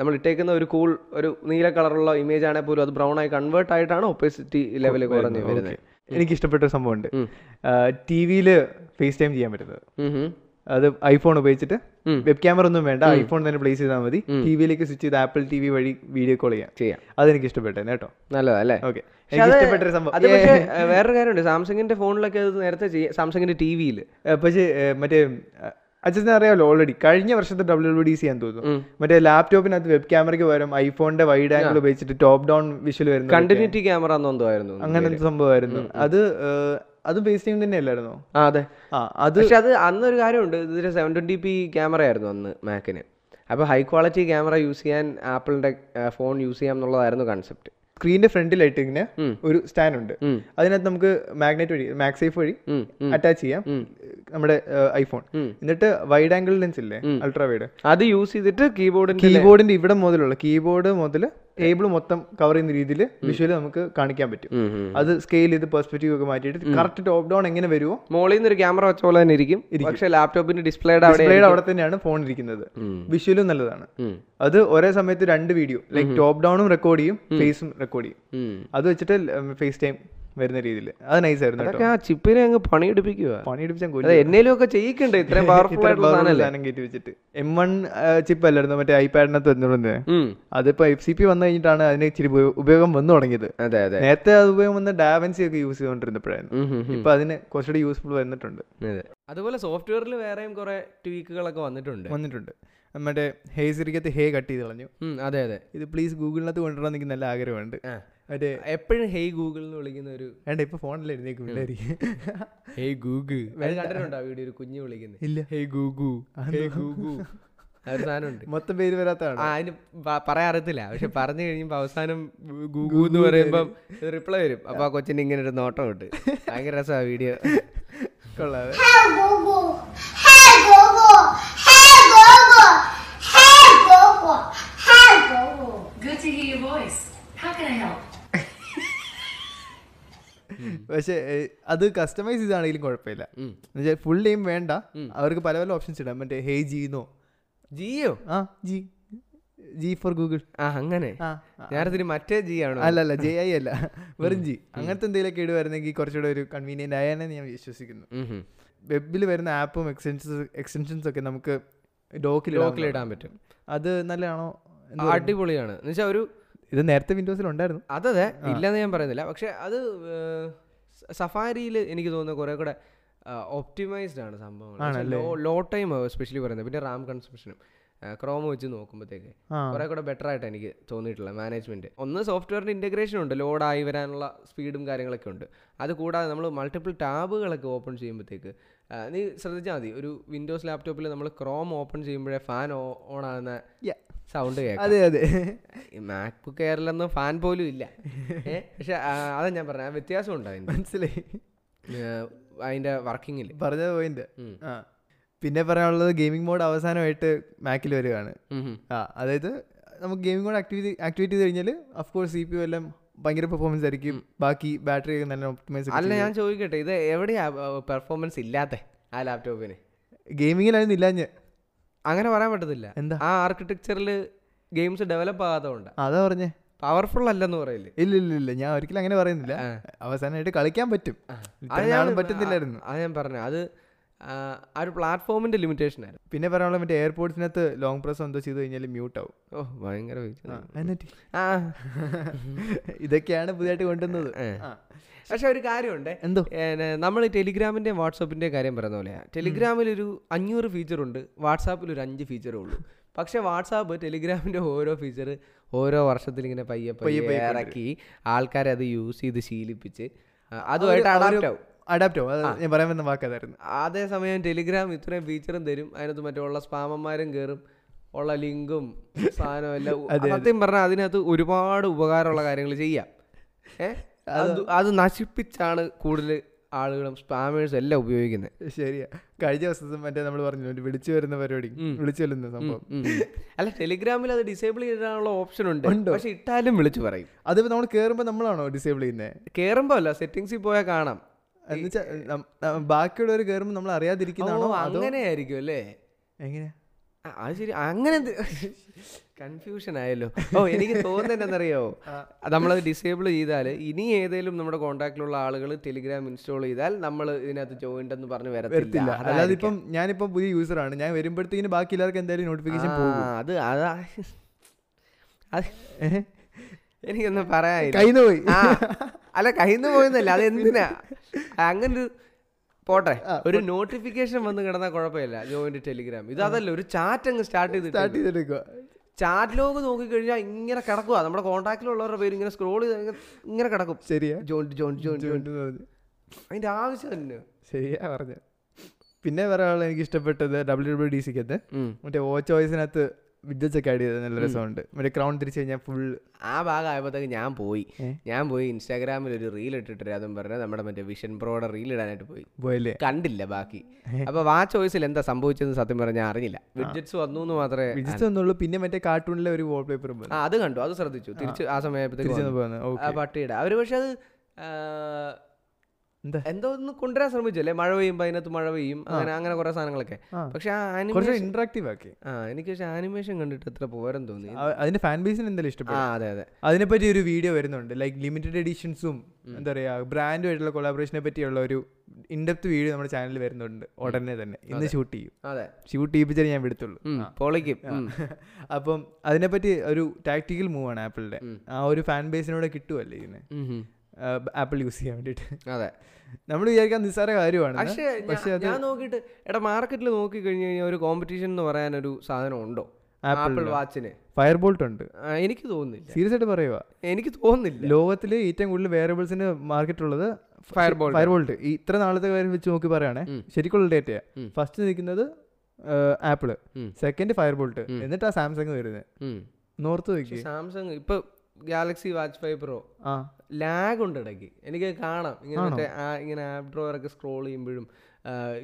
നമ്മൾ ഇട്ടേക്കുന്ന ഒരു കൂൾ ഒരു നീല കളറുള്ള ഇമേജ് ആണെങ്കിൽ പോലും അത് ബ്രൗൺ ആയി കൺവേർട്ട് ആയിട്ടാണ് ഒപ്പാസിറ്റി ലെവൽ കുറഞ്ഞു വരുന്നത്. എനിക്ക് ഇഷ്ടപ്പെട്ട ഒരു സംഭവമുണ്ട്. ടി വിയിൽ ഫേസ് ടൈം ചെയ്യാൻ പറ്റുന്നത് അത് ഐഫോൺ ഉപയോഗിച്ചിട്ട് വെബ് ക്യാമറ ഒന്നും വേണ്ട ഐഫോൺ തന്നെ പ്ലേസ് ചെയ്താൽ മതി. ടി വിയിലേക്ക് സ്വിച്ച് ചെയ്ത് ആപ്പിൾ ടി വി വഴി വീഡിയോ കോൾ ചെയ്യാം. ചെയ്യാം. അതെനിക്ക് ഇഷ്ടപ്പെട്ടു കേട്ടോ നല്ലതല്ലേ ഓക്കെ വേറൊരു കാര്യമുണ്ട്. സാംസങ്ങിന്റെ ഫോണിലൊക്കെ അത് നേരത്തെ ചെയ്യാം സാംസങ്ങിന്റെ ടി വിയിൽ പക്ഷേ മറ്റേ അച്ഛനെ അറിയാമല്ലോ ഓൾറെഡി കഴിഞ്ഞ വർഷത്തെ ഡബ്ല്യു ഡി സി എന്ന് തോന്നുന്നു. മറ്റേ ലാപ്ടോപ്പിനകത്ത് വെബ് ക്യാമറയ്ക്ക് പകരം ഐഫോണിന്റെ വൈഡ് ആംഗിൾ ഉപയോഗിച്ചിട്ട് ടോപ്പ് ഡൗൺ വിഷ്വൽ വരുന്നു കണ്ടിന്യൂറ്റി ക്യാമറ എന്തോ അങ്ങനെ സംഭവമായിരുന്നു അത് അത് ബേസ് ടൈം തന്നെ അല്ലായിരുന്നോ? അതെ. ആ അത് പക്ഷെ അത് അന്ന് ഒരു കാര്യമുണ്ട്. ഇതിന്റെ സെവൻ ട്വന്റി പി ക്യാമറ ആയിരുന്നു അന്ന് മാക്കിന് അപ്പൊ ഹൈ ക്വാളിറ്റി ക്യാമറ യൂസ് ചെയ്യാൻ ആപ്പിളിന്റെ ഫോൺ യൂസ് ചെയ്യാം എന്നുള്ളതായിരുന്നു കൺസെപ്റ്റ് സ്ക്രീനിന്റെ ഫ്രണ്ടിലായിട്ട് ഇങ്ങനെ ഒരു സ്റ്റാൻഡ് ഉണ്ട്. അതിനകത്ത് നമുക്ക് മാഗ്നറ്റ് വഴി മാക്സേഫ് വഴി അറ്റാച്ച് ചെയ്യാം. നമ്മുടെ ഐഫോൺ എന്നിട്ട് വൈഡ് ആംഗിൾ ലെൻസ് ഇല്ലേ? അൾട്രാ വൈഡ് അത് യൂസ് ചെയ്തിട്ട് കീബോർഡിന്റെ കീബോർഡിന്റെ ഇവിടെ മുതലുള്ള കീബോർഡ് മുതൽ ടേബിൾ മൊത്തം കവർ ചെയ്യുന്ന രീതിയിൽ വിഷ്വൽ നമുക്ക് കാണിക്കാൻ പറ്റും. അത് സ്കെയിൽ ചെയ്ത് പെർസ്പെക്റ്റീവ് ഒക്കെ മാറ്റിയിട്ട് കറക്റ്റ് ടോപ്പ് ഡൗൺ എങ്ങനെ വരുമോ മോളിൽ നിന്ന് ഒരു ക്യാമറ വെച്ച പോലെ തന്നെ ഇരിക്കും. പക്ഷേ ലാപ്ടോപ്പിന്റെ ഡിസ്പ്ലേ ഡിസ്പ്ലേയുടെ അവിടെ തന്നെയാണ് ഫോൺ ഇരിക്കുന്നത്. വിഷ്വലും നല്ലതാണ്. അത് ഒരേ സമയത്ത് രണ്ട് വീഡിയോ ലൈക്ക് ടോപ്പ് ഡൗണും റെക്കോർഡ് ചെയ്യും ഫേസും റെക്കോർഡ് ചെയ്യും. അത് വെച്ചിട്ട് ഫേസ് ടൈം വരുന്ന രീതിയിൽ. അത് നൈസ് ആയിരുന്നു കേട്ടോ. അതൊക്കെ ആ ചിപ്പിനെ അങ്ങ് പണിയെടുപ്പിക്കുക പണിയെടുപ്പിച്ചാൽ എന്നേലും ഒക്കെ ചെയ്യിക്കണ്ടേ. ഇത്രയും പവർഫുൾ ആയിട്ടുള്ള സാധനം കയറ്റി വെച്ചിട്ട്. എം വൺ ചിപ്പ് അല്ലായിരുന്നു മറ്റേ ഐപാഡിനകത്ത് വന്നിട്ടുണ്ട്. അതിപ്പോ എഫ് സി പി വന്നു കഴിഞ്ഞിട്ടാണ് അതിന് ഇച്ചിരി ഉപയോഗം വന്നു തുടങ്ങിയത്. അതെ അതെ. നേരത്തെ അത് ഉപയോഗം വന്ന ഡാവൻസി ഒക്കെ യൂസ് ചെയ്തുകൊണ്ടിരുന്നപ്പോഴായിരുന്നു ഉം. ഇപ്പൊ അതിന് കുറച്ചുകൂടി യൂസ്ഫുൾ വന്നിട്ടുണ്ട്. അതെ. അതുപോലെ സോഫ്റ്റ്വെയറിൽ വേറെയും കുറെ ട്വീക്കുകളൊക്കെ വന്നിട്ടുണ്ട്. വന്നിട്ടുണ്ട്. മറ്റേ ഹേ സിറിക്കത്ത് ഹേ കട്ട് ചെയ്ത് കളഞ്ഞു. അതെ അതെ. ഇത് പ്ലീസ് ഗൂഗിളിനകത്ത് കൊണ്ടുവരാൻ എനിക്ക് നല്ല ആഗ്രഹമുണ്ട്. മറ്റേ എപ്പോഴും ഹേയ് ഗൂഗിൾ എന്ന് വിളിക്കുന്ന ഒരു വേണ്ട ഇപ്പൊ ഫോണിൽ എഴുന്നേക്കും പിള്ളേർക്ക് ഹേയ് ഗൂഗിൾ കണ്ടിട്ടുണ്ടോ ആ വീഡിയോ ഒരു കുഞ്ഞു വിളിക്കുന്നത് ഇല്ല. Hey Google. Hey Google. ഒരു സാധനമുണ്ട് മൊത്തം പേര് വരാത്തതാണ്? ആ അതിന് പറയാൻ അറിയത്തില്ല. പക്ഷെ പറഞ്ഞു കഴിഞ്ഞപ്പോ അവസാനം ഗൂഗു എന്ന് പറയുമ്പം റിപ്ലൈ വരും. അപ്പൊ ആ കൊച്ചിന് ഇങ്ങനെ ഒരു നോട്ടം ഇട്ട് ഭയങ്കര രസമാണ് വീഡിയോ. കൊള്ളാതെ! Good to hear your voice. How can I help? പക്ഷെ അത് കസ്റ്റമൈസ് ചെയ്താണെങ്കിലും കുഴപ്പമില്ല. എന്നുവെച്ചാൽ ഫുൾ നെയിം വേണ്ട. അവർക്ക് പല പല ഓപ്ഷൻസ് ഇടാം. മറ്റേ ഹേ ജീന്നോ. ജിയോ? ആ ജി. ജി ഫോർ ഗൂഗിൾ ആ അങ്ങനെ. ഞാനതിന് മറ്റേ ജി ആണോ? അല്ല അല്ല ജെ ഐ അല്ല. വെറും ജി. അങ്ങനത്തെ എന്തെങ്കിലുമൊക്കെ ഇടുവായിരുന്നെങ്കിൽ കുറച്ചുകൂടെ ഒരു കൺവീനിയന്റ് ആയാലും ഞാൻ വിശ്വസിക്കുന്നു. വെബിൽ വരുന്ന ആപ്പും എക്സ്റ്റൻഷൻസ് എക്സ്റ്റൻഷൻസ് ഒക്കെ നമുക്ക് ഡോക്കിൽ ഡോക്കിൽ ഇടാൻ പറ്റും. അത് നല്ലതാണോ? അടിപൊളിയാണ്. എന്നുവെച്ചാൽ ഒരു ഇത് നേരത്തെ വിൻഡോസിൽ ഉണ്ടായിരുന്നു അതതെ ഇല്ലെന്ന് ഞാൻ പറയുന്നില്ല. പക്ഷെ അത് സഫാരിയിൽ എനിക്ക് തോന്നുന്നു കുറെ കൂടെ ഓപ്റ്റിമൈസ്ഡ് ആണ് സംഭവം ലോ ടൈം സ്പെഷ്യലി പറയുന്നത്. പിന്നെ റാം കൺസംഷനും ക്രോം വെച്ച് നോക്കുമ്പോഴത്തേക്ക്. കുറെ കൂടെ ബെറ്റർ ആയിട്ട് എനിക്ക് തോന്നിയിട്ടുള്ള മാനേജ്മെന്റ് ഒന്ന് സോഫ്റ്റ്വെയറിന്റെ ഇന്റഗ്രേഷൻ ഉണ്ട്. ലോഡായി വരാനുള്ള സ്പീഡും കാര്യങ്ങളൊക്കെ ഉണ്ട്. അത് കൂടാതെ നമ്മൾ മൾട്ടിപ്പിൾ ടാബുകളൊക്കെ ഓപ്പൺ ചെയ്യുമ്പോഴത്തേക്ക് നീ ശ്രദ്ധിച്ചാൽ മതി. ഒരു വിൻഡോസ് ലാപ്ടോപ്പിൽ നമ്മൾ ക്രോം ഓപ്പൺ ചെയ്യുമ്പോഴേ ഫാൻ ഓൺ ആകുന്ന സൗണ്ട് കേൾക്കും. അതെ അതെ. മാക് ബുക്ക് എയറിലൊന്നും ഫാൻ പോലും ഇല്ല. പക്ഷെ അതാ ഞാൻ പറഞ്ഞ വ്യത്യാസം ഉണ്ട് അതിന് മനസ്സിലായി. അതിന്റെ വർക്കിംഗിൽ വർക്കിങ്ങിൽ പറഞ്ഞ പോയിന്റ് പിന്നെ പറയാനുള്ളത് ഗെയിമിംഗ് മോഡ് അവസാനമായിട്ട് മാക്കിൽ വരികയാണ് ആ അതായത് നമുക്ക് ഗെയിമിംഗ് മോഡ് ആക്ടിവിറ്റി ആക്ടിവേറ്റ് ചെയ്ത് കഴിഞ്ഞാൽ അഫ്കോഴ്സ് സി പി എല്ലാം ഭയങ്കര പെർഫോമൻസ് ആയിരിക്കും. ബാക്കി ബാറ്ററി നല്ല ഒപ്റ്റിമൈസ് അല്ല ഞാൻ ചോദിക്കട്ടെ ഇത് എവിടെയാ പെർഫോമൻസ് ഇല്ലാത്ത ആ ലാപ്ടോപ്പിന് ഗെയിമിങ്ങിലായിരുന്നു ഇല്ലാഞ്ഞ്. അങ്ങനെ പറയാൻ പറ്റത്തില്ല. എന്താ? ആ ആർക്കിടെക്ചറിൽ ഗെയിംസ് ഡെവലപ്പ് ആകാത്തതുകൊണ്ട്. അതാ പറഞ്ഞേ. പവർഫുൾ അല്ലെന്ന് പറയില്ലേ? ഇല്ല ഇല്ല ഇല്ല. ഞാൻ ഒരിക്കലും അങ്ങനെ പറയുന്നില്ല. അവസാനമായിട്ട് കളിക്കാൻ പറ്റും. അത് ഞാൻ- നാളും പറ്റുന്നില്ലായിരുന്നു. അത് ഞാൻ പറഞ്ഞു. അത് ആ, ഒരു പ്ലാറ്റ്ഫോമിന്റെ ലിമിറ്റേഷൻ ആയിരുന്നു പിന്നെ പറയാനുള്ള മറ്റേ എയർപോർട്ടിനകത്ത് ലോങ് പ്രസ് എന്തോ ചെയ്ത് കഴിഞ്ഞാൽ മ്യൂട്ട് ആവും ഓ ഭയങ്കര. എന്നിട്ട്? ആ. ഇതൊക്കെയാണ് പുതിയതായിട്ട് കൊണ്ടുവന്നത്. പക്ഷെ ഒരു കാര്യമുണ്ട്. എന്തോ? നമ്മൾ ടെലിഗ്രാമിന്റെ വാട്സപ്പിന്റെ കാര്യം പറയുന്ന പോലെയാണ് ടെലിഗ്രാമിൽ ഒരു അഞ്ഞൂറ് ഫീച്ചറുണ്ട്. വാട്സാപ്പിൽ ഒരു അഞ്ച് ഫീച്ചറേ ഉള്ളൂ. പക്ഷെ വാട്സാപ്പ് ടെലിഗ്രാമിന്റെ ഓരോ ഫീച്ചർ ഓരോ വർഷത്തിൽ ഇങ്ങനെ പയ്യെ പയ്യെ ഇറക്കി ആൾക്കാരെ അത് യൂസ് ചെയ്ത് ശീലിപ്പിച്ച് അതുമായിട്ട് അഡാപ്റ്റ് ആവും. അഡാപ്റ്റ് ആവും. ഞാൻ പറയാൻ വന്ന വാക്കതായിരുന്നു അതേസമയം ടെലിഗ്രാം ഇത്രയും ഫീച്ചറും തരും. അതിനകത്ത് മറ്റുള്ള ഉള്ള സ്പാമന്മാരും കയറും ഉള്ള ലിങ്കും സാധനവും എല്ലാം. സത്യം പറഞ്ഞാൽ അതിനകത്ത് ഒരുപാട് ഉപകാരമുള്ള കാര്യങ്ങൾ ചെയ്യാം. ഏഹ് അത് നശിപ്പിച്ചാണ് കൂടുതൽ ആളുകളും സ്പാമേഴ്സും എല്ലാം ഉപയോഗിക്കുന്നത്. ശരിയാ. കഴിഞ്ഞ ദിവസം മറ്റേ നമ്മൾ പറഞ്ഞു ഒരു വിളിച്ചു വരുന്ന പരിപാടി. വിളിച്ചു വരുന്ന സംഭവം. അല്ല ടെലിഗ്രാമിൽ അത് ഡിസേബിൾ ചെയ്യാനുള്ള ഓപ്ഷൻ ഉണ്ട്. പക്ഷെ ഇട്ടാലും വിളിച്ചു പറയും. അതിപ്പോ നമ്മൾ കേറുമ്പോ നമ്മളാണോ ഡിസേബിൾ ചെയ്യുന്നത് കേറുമ്പോ അല്ല സെറ്റിങ്സിൽ പോയാൽ കാണാം. എന്നുവെച്ചാൽ ബാക്കിയുള്ളവർ കേറുമ്പോ നമ്മൾ അറിയാതിരിക്കുന്നതാണോ? അങ്ങനെയായിരിക്കും അല്ലേ എങ്ങനെ? ആ, അത് ശരി. അങ്ങനെ കൺഫ്യൂഷൻ ആയല്ലോ. ഓ എനിക്ക് തോന്നുന്നത് എന്നറിയോ നമ്മളത് ഡിസേബിൾ ചെയ്താൽ ഇനി ഏതെങ്കിലും നമ്മുടെ കോൺടാക്റ്റിലുള്ള ആളുകൾ ടെലിഗ്രാം ഇൻസ്റ്റാൾ ചെയ്താൽ നമ്മൾ ഇതിനകത്ത് ജോയിന്റ് എന്ന് പറഞ്ഞ് വരത്തില്ല. അതായത് ഇപ്പം ഞാനിപ്പം പുതിയ യൂസറാണ് ഞാൻ വരുമ്പോഴത്തേക്കിന് ബാക്കി എല്ലാവർക്കും എന്തായാലും നോട്ടിഫിക്കേഷൻ അത് അതാ. എനിക്കൊന്നും പറയാൻ കയ്യിന്ന് പോയി. അല്ല കയ്യിന്ന് പോയെന്നല്ല അത് എന്തിനാ? അങ്ങനെ ഒരു പോട്ടെ ഒരു നോട്ടിഫിക്കേഷൻ വന്ന് കിടന്നാൽ കുഴപ്പമില്ല. Joint Telegram. ഇത് അതല്ല ഒരു ചാറ്റ് അങ്ങ് സ്റ്റാർട്ട് ചെയ്ത് സ്റ്റാർട്ട് ചെയ്തെടുക്കുക ചാറ്റ് ലോഗ് നോക്കി കഴിഞ്ഞാൽ ഇങ്ങനെ കിടക്കുക നമ്മുടെ കോൺടാക്റ്റിലുള്ളവരുടെ പേര് ഇങ്ങനെ സ്ക്രോൾ ചെയ്ത് ഇങ്ങനെ- കിടക്കും. ശരിയാ. Joint joint joint joint. അതിന്റെ ആവശ്യം തന്നെ. ശരിയാ പറഞ്ഞ. പിന്നെ വേറെ ആൾ എനിക്ക് ഇഷ്ടപ്പെട്ടത് ഡബ്ല്യു ഡബ്ല്യു ഡി സിക്കകത്ത് ഉം. മറ്റേ ഓ വോയിസിനകത്ത് വിദ്യുത്സ് ഒക്കെ ആഡ് ചെയ്തത് നല്ല രസമുണ്ട്. മറ്റേ ക്രൗൺ തിരിച്ചു കഴിഞ്ഞാൽ ഫുൾ ആ ഭാഗം ആയപ്പോഴത്തേക്ക് ഞാൻ പോയി. ഞാൻ പോയി ഇൻസ്റ്റാഗ്രാമിൽ ഒരു റീൽ ഇട്ടിട്ട് അതും പറഞ്ഞ് നമ്മുടെ മറ്റേ വിഷൻ പ്രോയുടെ റീൽ ഇടാനായിട്ട് പോയി. പോയല്ലേ? കണ്ടില്ല ബാക്കി. അപ്പൊ വാ ചോയ്സിൽ എന്താ സംഭവിച്ചതെന്ന് സത്യം പറഞ്ഞാൽ അറിഞ്ഞില്ല. വിഡ്ജറ്റ്സ് വന്നു എന്ന് മാത്രമേ വിഡ്ജറ്റ്സ് വന്നുള്ളൂ. പിന്നെ മറ്റേ കാർട്ടൂണിലെ ഒരു വാൾ പേപ്പർ അത് കണ്ടു. അത് ശ്രദ്ധിച്ചു. തിരിച്ച് ആ സമയത്തേക്ക് ആ പട്ടിയുടെ. അവർ പക്ഷെ അത് എന്താ? ഒന്ന് കൊണ്ടുവരാൻ ശ്രമിച്ചു അല്ലേ? മഴ പെയ്യുമ്പോൾ അതിനകത്ത് മഴ പെയ്യും അങ്ങനെ അങ്ങനെ കുറെ സാധനങ്ങളൊക്കെ. പക്ഷെ ആ ആനിമേഷൻ ഇന്ററാക്റ്റീവ് ആക്കി. ആ എനിക്ക് പക്ഷെ ആനിമേഷൻ കണ്ടിട്ട് എത്ര പോരം തോന്നി. അതിന്റെ ഫാൻ ബേസിന് എന്തായാലും ഇഷ്ടപ്പെട്ടു? ഇഷ്ടപ്പെടും അതെ അതെ. അതിനെപ്പറ്റി ഒരു വീഡിയോ വരുന്നുണ്ട്. ലൈക് ലിമിറ്റഡ് എഡിഷൻസും എന്താ പറയാ ബ്രാൻഡുമായിട്ടുള്ള കൊളാബറേഷനെ പറ്റിയുള്ള ഒരു ഇൻഡെപ്ത് വീഡിയോ നമ്മുടെ ചാനലിൽ വരുന്നുണ്ട്. ഉടനെ തന്നെ. ഇന്ന് ഷൂട്ട് ചെയ്യും. അതെ. ഷൂട്ട് ചെയ്യിപ്പിച്ചാൽ ഞാൻ വിടത്തുള്ളൂ. പൊളിക്കും. അപ്പം അതിനെപ്പറ്റി ഒരു ടാക്ടിക്കൽ മൂവാണ് ആപ്പിളിന്റെ ആ ഒരു ഫാൻ ബേസിനോട് കിട്ടുമല്ലേ ഇതിന്. ആപ്പിൾ യൂസ് ചെയ്യാൻ വേണ്ടിയിട്ട്. അതെ. നമ്മൾ വിചാരിക്കാൻ നിസ്സാര കാര്യമാണ്. പക്ഷേ ഞാൻ നോക്കിയിട്ട് എടാ മാർക്കറ്റിൽ നോക്കി കഴിഞ്ഞു കഴിഞ്ഞാൽ ഒരു കോമ്പറ്റീഷൻ എന്ന് പറയാൻ ഒരു സാധനം ഉണ്ടോ? ആപ്പിൾ വാച്ചിന് ഫയർ ബോൾട്ട് ഉണ്ട്. എനിക്ക് തോന്നുന്നില്ല. സീരിയസ് ആയിട്ട് പറയുക എനിക്ക് തോന്നുന്നില്ല. ലോകത്തിൽ ഏറ്റവും കൂടുതൽ വേരിയബിൾസിന് മാർക്കറ്റ് ഉള്ളത് ഫയർ Firebolt. ഫയർ ബോൾട്ട് ഇത്ര നാളത്തെ കാര്യം വെച്ച് നോക്കി പറയുകയാണെ ശരിക്കുള്ള ഡേറ്റയാ ഫസ്റ്റ് നിൽക്കുന്നത് ആപ്പിൾ. സെക്കൻഡ് ഫയർ ബോൾട്ട് എന്നിട്ടാ സാംസങ് വരുന്നത് നോർത്ത് നോക്കി സാംസങ് ഇപ്പൊ Galaxy watch five pro lag ഉണ്ട് ഇടയ്ക്ക്. എനിക്ക് കാണാം. ഇങ്ങനെ മറ്റേ ഇങ്ങനെ ആപ്പ് ഡ്രോവർ ഒക്കെ സ്ക്രോൾ ചെയ്യുമ്പോഴും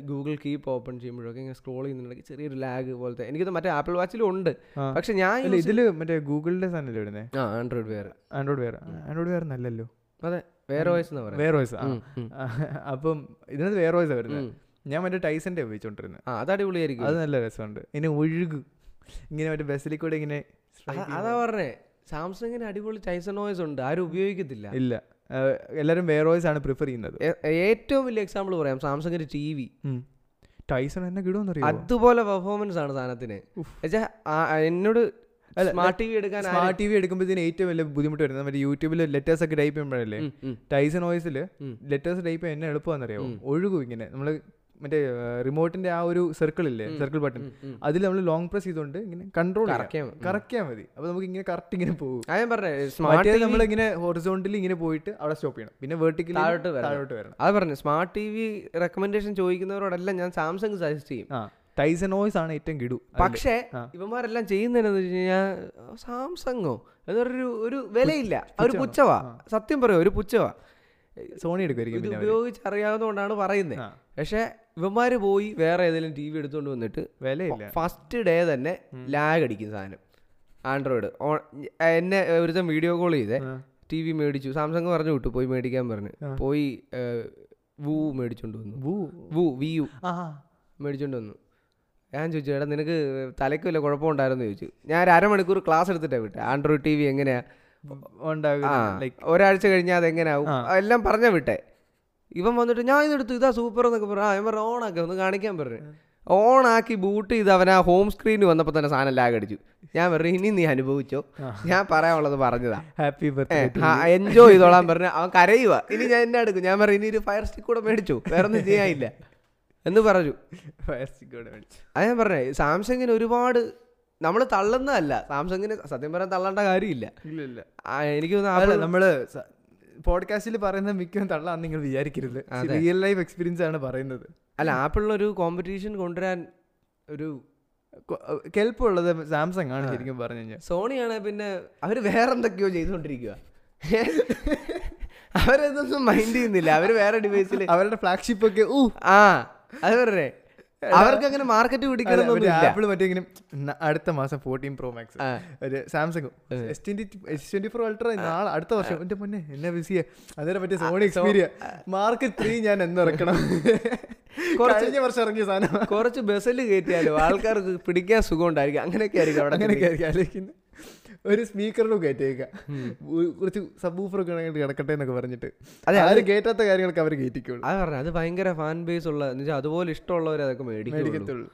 ഗൂഗിൾ കീപ്പ് ഓപ്പൺ ചെയ്യുമ്പോഴും ഒക്കെ ഇങ്ങനെ സ്ക്രോൾ ചെയ്യുന്നുണ്ടെങ്കിൽ ചെറിയൊരു ലാഗ് പോലത്തെ. എനിക്കത് മറ്റേ ആപ്പിൾ വാച്ചിലും ഉണ്ട്. പക്ഷെ ഞാൻ ഇതിൽ ഇതിൽ മറ്റേ ഗൂഗിളിന്റെ സാധനമല്ലേ വരുന്നത് ആ ആൻഡ്രോയിഡ് വേറെ ആൻഡ്രോയിഡ് വേറെ ആൻഡ്രോയിഡ് വേറെ നല്ലല്ലോ. അതെ. വേറെ വോയിസ് എന്ന് പറയാം വേറെ വോയിസ് അപ്പം ഇതിനകത്ത് വേറെ വോയിസ് വരുന്നത് ഞാൻ മറ്റേ ടൈസന്റെ ഉപയോഗിച്ചോണ്ടിരുന്നത് ആ അത് അടിപൊളിയായിരിക്കും. അത് നല്ല രസമുണ്ട്. ഇനി ഒഴുകു ഇങ്ങനെ മറ്റേ ബസ്സിൽ കൂടെ ഇങ്ങനെ അതാ പറഞ്ഞേ. സാംസങ്ങിന് അടിപൊളി ടൈസൺ വോയിസ് ഉണ്ട്. ആരും ഉപയോഗിക്കത്തില്ല. ഇല്ല. എല്ലാവരും എല്ലാരും വേറെ വോയിസ് ആണ് പ്രിഫർ ചെയ്യുന്നത്. ഏറ്റവും വലിയ എക്സാമ്പിൾ പറയാം. സാംസങ്ങിന്റെ ടി വി. ടൈസൺ എന്നെ കിടുമെന്നറിയോ? അതുപോലെ പെർഫോമൻസ് ആണ് സാധനത്തിന്. എന്നോട് സ്മാർട്ട് ടി വി എടുക്കാൻ സ്മാർട്ട് ടി വി എടുക്കുമ്പോഴത്തേന് ഏറ്റവും വലിയ ബുദ്ധിമുട്ട് വരുന്നത് മറ്റേ യൂട്യൂബിൽ ലെറ്റേഴ്സ് ഒക്കെ ടൈപ്പ് ചെയ്യുമ്പോഴല്ലേ. ടൈസൺ വോയിസിൽ ലെറ്റേഴ്സ് ടൈപ്പ് ചെയ്യാൻ എന്നെ എളുപ്പമാണെന്നറിയാമോ ഒഴുകും ഇങ്ങനെ. നമ്മൾ മറ്റേ റിമോട്ടിന്റെ ആ ഒരു സർക്കിൾ ഇല്ലേ? സർക്കിൾ ബട്ടൺ അതിൽ നമ്മൾ ലോങ് പ്രസ് ചെയ്തുകൊണ്ട് ഇങ്ങനെ കൺട്രോൾ. കറക്കിയാൽ മതി. അപ്പൊ നമുക്ക് ഇങ്ങനെ കറക്റ്റ് ഇങ്ങനെ പോകും. ഞാൻ പറഞ്ഞേ നമ്മൾ ഇങ്ങനെ ഹൊറിസോണ്ടിൽ ഇങ്ങനെ പോയിട്ട് അവിടെ സ്റ്റോപ്പ് ചെയ്യണം. പിന്നെ വെർട്ടിക്കൽ താഴോട്ട്. താഴോട്ട് വരണം. അത് പറഞ്ഞു സ്മാർട്ട് ടി വി റെക്കമെൻഡേഷൻ ചോദിക്കുന്നവരോടെല്ലാം ഞാൻ സാംസങ് സജസ്റ്റ് ചെയ്യും. ടൈസൺ ഓയിസ് ആണ് ഏറ്റവും കിടു. പക്ഷേ ഇവന്മാരെല്ലാം ചെയ്യുന്നതെന്ന് വെച്ച് കഴിഞ്ഞാൽ സാംസങ്ങോ എന്നൊരു ഒരു വിലയില്ല. ഒരു പുച്ഛവാ. സത്യം പറയോ ഒരു പുച്ഛവാ. സോണി എടുക്കുമായിരിക്കും ഇത്. ഉപയോഗിച്ച് അറിയാവുന്നതുകൊണ്ടാണ് പറയുന്നത് പക്ഷെ ഇവന്മാര് പോയി വേറെ ഏതെങ്കിലും ടി വി എടുത്തുകൊണ്ട് വന്നിട്ട് വിലയില്ല. ഫസ്റ്റ് ഡേ തന്നെ ലാഗ് അടിക്കും സാധനം. ആൻഡ്രോയിഡ് എന്നെ ഒരുത്തം വീഡിയോ കോൾ ചെയ്തേ. ടി വി മേടിച്ചു. സാംസങ് പറഞ്ഞു വിട്ടു പോയി മേടിക്കാൻ പറഞ്ഞു. പോയി വൂ മേടിച്ചോണ്ട് വന്നു. വൂ. വൂ വി യു. ആ. മേടിച്ചോണ്ട് വന്നു. ഞാൻ ചോദിച്ചു എടാ നിനക്ക് തലയ്ക്ക് വല്ല കുഴപ്പമുണ്ടായിരുന്നു? ചോദിച്ചു. ഞാൻ ഒരു അരമണിക്കൂർ ക്ലാസ് എടുത്തിട്ടാണ് വിട്ടെ. ആൻഡ്രോയിഡ് ടി വി ഒരാഴ്ച കഴിഞ്ഞാൽ അതെങ്ങനെയാവും എല്ലാം പറഞ്ഞ വിട്ടെ. ഇവൻ വന്നിട്ട് ഞാൻ ഇതെടുത്തു ഇതാ സൂപ്പർ എന്നൊക്കെ പറഞ്ഞു ആ ഞാൻ പറഞ്ഞു ഓണാക്കി ഒന്ന് കാണിക്കാൻ പറഞ്ഞു. ഓണാക്കി ബൂട്ട് ചെയ്ത് അവൻ ആ ഹോം സ്ക്രീനിൽ വന്നപ്പോൾ തന്നെ സാധനം ലാഗ് അടിച്ചു. ഞാൻ പറഞ്ഞു ഇനി നീ അനുഭവിച്ചോ. ഞാൻ പറയാനുള്ളത് പറഞ്ഞതാ. ഹാപ്പി ബർത്ത്ഡേ എൻജോയ് ചെയ്തോളാൻ പറഞ്ഞു അവൻ കരയുക ഇനി ഞാൻ എന്നെ എടുക്കും? ഞാൻ പറഞ്ഞു ഇനി ഒരു ഫയർ സ്റ്റിക്ക് കൂടെ മേടിച്ചു. വേറെ ഒന്നും ചെയ്യാനില്ല. എന്ന് പറഞ്ഞു. ഫയർ സ്റ്റിക്ക് കൂടെ മേടിച്ചു. അത് ഞാൻ പറഞ്ഞേ സാംസങ്ങിന് ഒരുപാട് നമ്മൾ തള്ളുന്നതല്ല. സാംസങ്ങിന് സത്യം പറയാൻ തള്ളേണ്ട കാര്യമില്ല. ഇല്ല എനിക്ക് തോന്നുന്നു നമ്മൾ പോഡ്കാസ്റ്റിൽ പറയുന്ന മിക്കതും തള്ളാന്ന് നിങ്ങൾ വിചാരിക്കരുത്. റിയൽ ലൈഫ് എക്സ്പീരിയൻസ് ആണ് പറയുന്നത്. അല്ല ആപ്പിളിലൊരു കോമ്പറ്റീഷൻ കൊണ്ടുവരാൻ ഒരു കെൽപ്പുള്ളത് സാംസങ് ആണ് ശരിക്കും പറഞ്ഞു കഴിഞ്ഞാൽ സോണിയാണ് പിന്നെ അവർ വേറെ എന്തൊക്കെയോ ചെയ്തുകൊണ്ടിരിക്കുക അവരതൊന്നും മൈൻഡ് ചെയ്യുന്നില്ല. അവർ വേറെ ഡിവൈസിൽ അവരുടെ ഫ്ലാഗ്ഷിപ്പ് ഒക്കെ ഊ. ആ അത് പറഞ്ഞേ അവർക്ക് അങ്ങനെ മാർക്കറ്റ് പിടിക്കണം ആപ്പിൾ മറ്റേ ഇങ്ങനെ അടുത്ത മാസം ഫോർട്ടീൻ പ്രോ മാക്സ് ഒരു Samsung S twenty S twenty four Ultra നാളെ അടുത്ത വർഷം. എന്റെ മുന്നേ എന്നെ ബിസിയെ അന്നേരം മറ്റേ സോണി എക്സ്പീരിയ മാർക്ക് ത്രീ ഞാൻ എന്ന് ഇറക്കണം കഴിഞ്ഞ വർഷം ഇറങ്ങിയ സാധനം. കുറച്ച് ബസ്സിൽ കയറ്റിയാലും? ആൾക്കാർക്ക് പിടിക്കാൻ സുഖം ഉണ്ടായിരിക്കും. അങ്ങനെയൊക്കെ ആയിരിക്കും അവിടെ അങ്ങനെയൊക്കെ ആയിരിക്കും. ആലോചിക്കുന്നത് ഒരു സ്പീക്കറിലും കയറ്റിയേക്കാം. കുറച്ച് സബൂഫറൊക്കെ കിടക്കട്ടെ എന്നൊക്കെ പറഞ്ഞിട്ട്. അതെ ആരും കേറ്റാത്ത കാര്യങ്ങളൊക്കെ അവർ കയറ്റിക്കുള്ളൂ അത് പറഞ്ഞു അത് ഭയങ്കര ഫാൻ ബേസ് ഉള്ള എന്ന് വെച്ചാൽ അതുപോലെ ഇഷ്ടമുള്ളവർ അതൊക്കെ മേടിക്കും മേടിക്കത്തുള്ളൂ.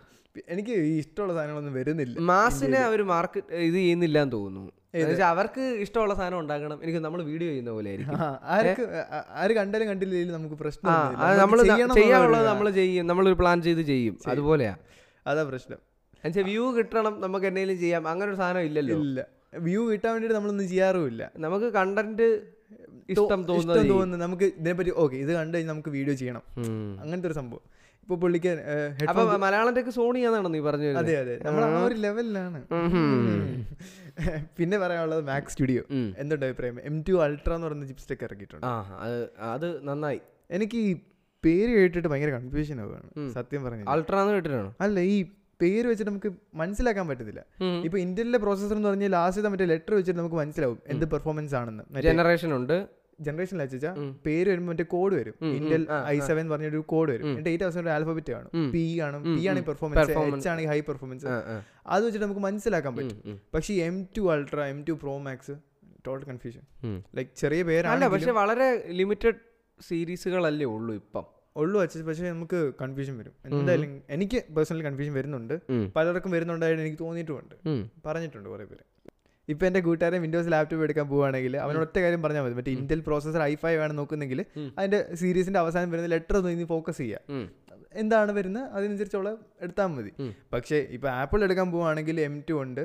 എനിക്ക് ഇഷ്ടമുള്ള സാധനങ്ങളൊന്നും വരുന്നില്ല. മാസിനെ അവർ മാർക്കറ്റ് ഇത് ചെയ്യുന്നില്ല എന്ന് തോന്നുന്നു. അവർക്ക് ഇഷ്ടമുള്ള സാധനം ഉണ്ടാക്കണം. എനിക്ക് നമ്മൾ വീഡിയോ ചെയ്യുന്ന പോലെ ആയിരിക്കും. ആര് കണ്ടാലും കണ്ടില്ലെങ്കിലും നമുക്ക് പ്രശ്നം നമ്മൾ ചെയ്യാനുള്ളത് നമ്മൾ ചെയ്യും. നമ്മളൊരു പ്ലാൻ ചെയ്ത് ചെയ്യും. അതുപോലെയാ. അതാ പ്രശ്നം. എന്നുവെച്ചാൽ വ്യൂ കിട്ടണം നമുക്ക് എന്തെങ്കിലും ചെയ്യാം. അങ്ങനെ ഒരു സാധനം ഇല്ലല്ലോ. ഇല്ല. വ്യൂ കിട്ടാൻ വേണ്ടിട്ട് നമ്മളൊന്നും ചെയ്യാറുമില്ല. നമുക്ക് കണ്ടന്റ് ഇഷ്ടം ഇഷ്ടം തോന്നുന്നത് തോന്നുന്നു നമുക്ക് ഇതിനെപ്പറ്റി ഓക്കെ ഇത് കണ്ടു കഴിഞ്ഞാൽ നമുക്ക് വീഡിയോ ചെയ്യണം. അങ്ങനത്തെ ഒരു സംഭവം. ഇപ്പൊ പുള്ളിക്ക് അപ്പൊ ഹെഡ്ഫോൺ മലയാളം ടെക്ക് നീ പറഞ്ഞു? അതെ അതെ. നമ്മൾ ആ ഒരു ലെവലിലാണ് പിന്നെ പറയാനുള്ളത് മാക് സ്റ്റുഡിയോ എന്തുണ്ട് അഭിപ്രായം? എം ടു അൾട്ര എന്ന് പറയുന്ന ചിപ്സ്റ്റൊക്കെ ഇറക്കിയിട്ടുണ്ട്. അത് നന്നായി. എനിക്ക് ഈ പേര് കേട്ടിട്ട് ഭയങ്കര കൺഫ്യൂഷൻ ആവുകയാണ്. സത്യം പറഞ്ഞു. അൾട്ര എന്ന് കേട്ടിട്ടാണോ? അല്ല ഈ പേര് വെച്ചിട്ട് നമുക്ക് മനസ്സിലാക്കാൻ പറ്റത്തില്ല. ഇപ്പൊ ഇന്ത്യയിലെ പ്രോസസർ എന്ന് പറഞ്ഞാൽ ലാസ്റ്റ് മറ്റേ ലെറ്റർ വെച്ചിട്ട് നമുക്ക് മനസ്സിലാവും എന്ത് പെർഫോമൻസ് ആണെന്ന്. ജനറേഷൻ ഉണ്ട്. ജനറേഷൻ വെച്ചാൽ പേര് വരുമ്പോൾ മറ്റേ കോഡ് വരും. ഇന്റൽ ഐ സെവൻ പറഞ്ഞൊരു കോഡ് വരും. എന്നിട്ട് എയ്റ്റ് ഒരു ആൽഫബറ്റ് കാണും. പി ആണ് പി ആണ് പെർഫോമൻസ് എച്ച് ആണ് ഹൈ പെർഫോമൻസ് അത് വെച്ചിട്ട് നമുക്ക് മനസ്സിലാക്കാൻ പറ്റും. പക്ഷേ M two Ultra M two Pro Max total confusion like ചെറിയ പേരാണ് പക്ഷെ വളരെ ലിമിറ്റഡ് സീരീസുകളല്ലേ ഉള്ളൂ ഇപ്പം. ഉള്ളു വെച്ച് പക്ഷേ നമുക്ക് കൺഫ്യൂഷൻ വരും. എന്തായാലും എനിക്ക് പേഴ്സണലി കൺഫ്യൂഷൻ വരുന്നുണ്ട്. പലർക്കും വരുന്നുണ്ടായിട്ട് എനിക്ക് തോന്നിയിട്ടുണ്ട് പറഞ്ഞിട്ടുണ്ട് കുറേ പേര്. ഇപ്പൊ എന്റെ കൂട്ടുകാരൻ വിൻഡോസ് ലാപ്ടോപ്പ് എടുക്കാൻ പോവുകയാണെങ്കിൽ അവനൊറ്റ കാര്യം പറഞ്ഞാൽ മതി. മറ്റേ ഇന്റൽ പ്രോസസർ ഐ ഫൈവ് ആണ് നോക്കുന്നെങ്കിൽ അതിന്റെ സീരീസിന്റെ അവസാനം വരുന്ന ലെറ്റർ ഒന്ന് ഇനി ഫോക്കസ് ചെയ്യുക. എന്താണ് വരുന്നത്? അതിനനുസരിച്ചുള്ള എടുത്താൽ മതി. പക്ഷേ ഇപ്പൊ ആപ്പിൾ എടുക്കാൻ പോവുകയാണെങ്കിൽ എം ടു ഉണ്ട്.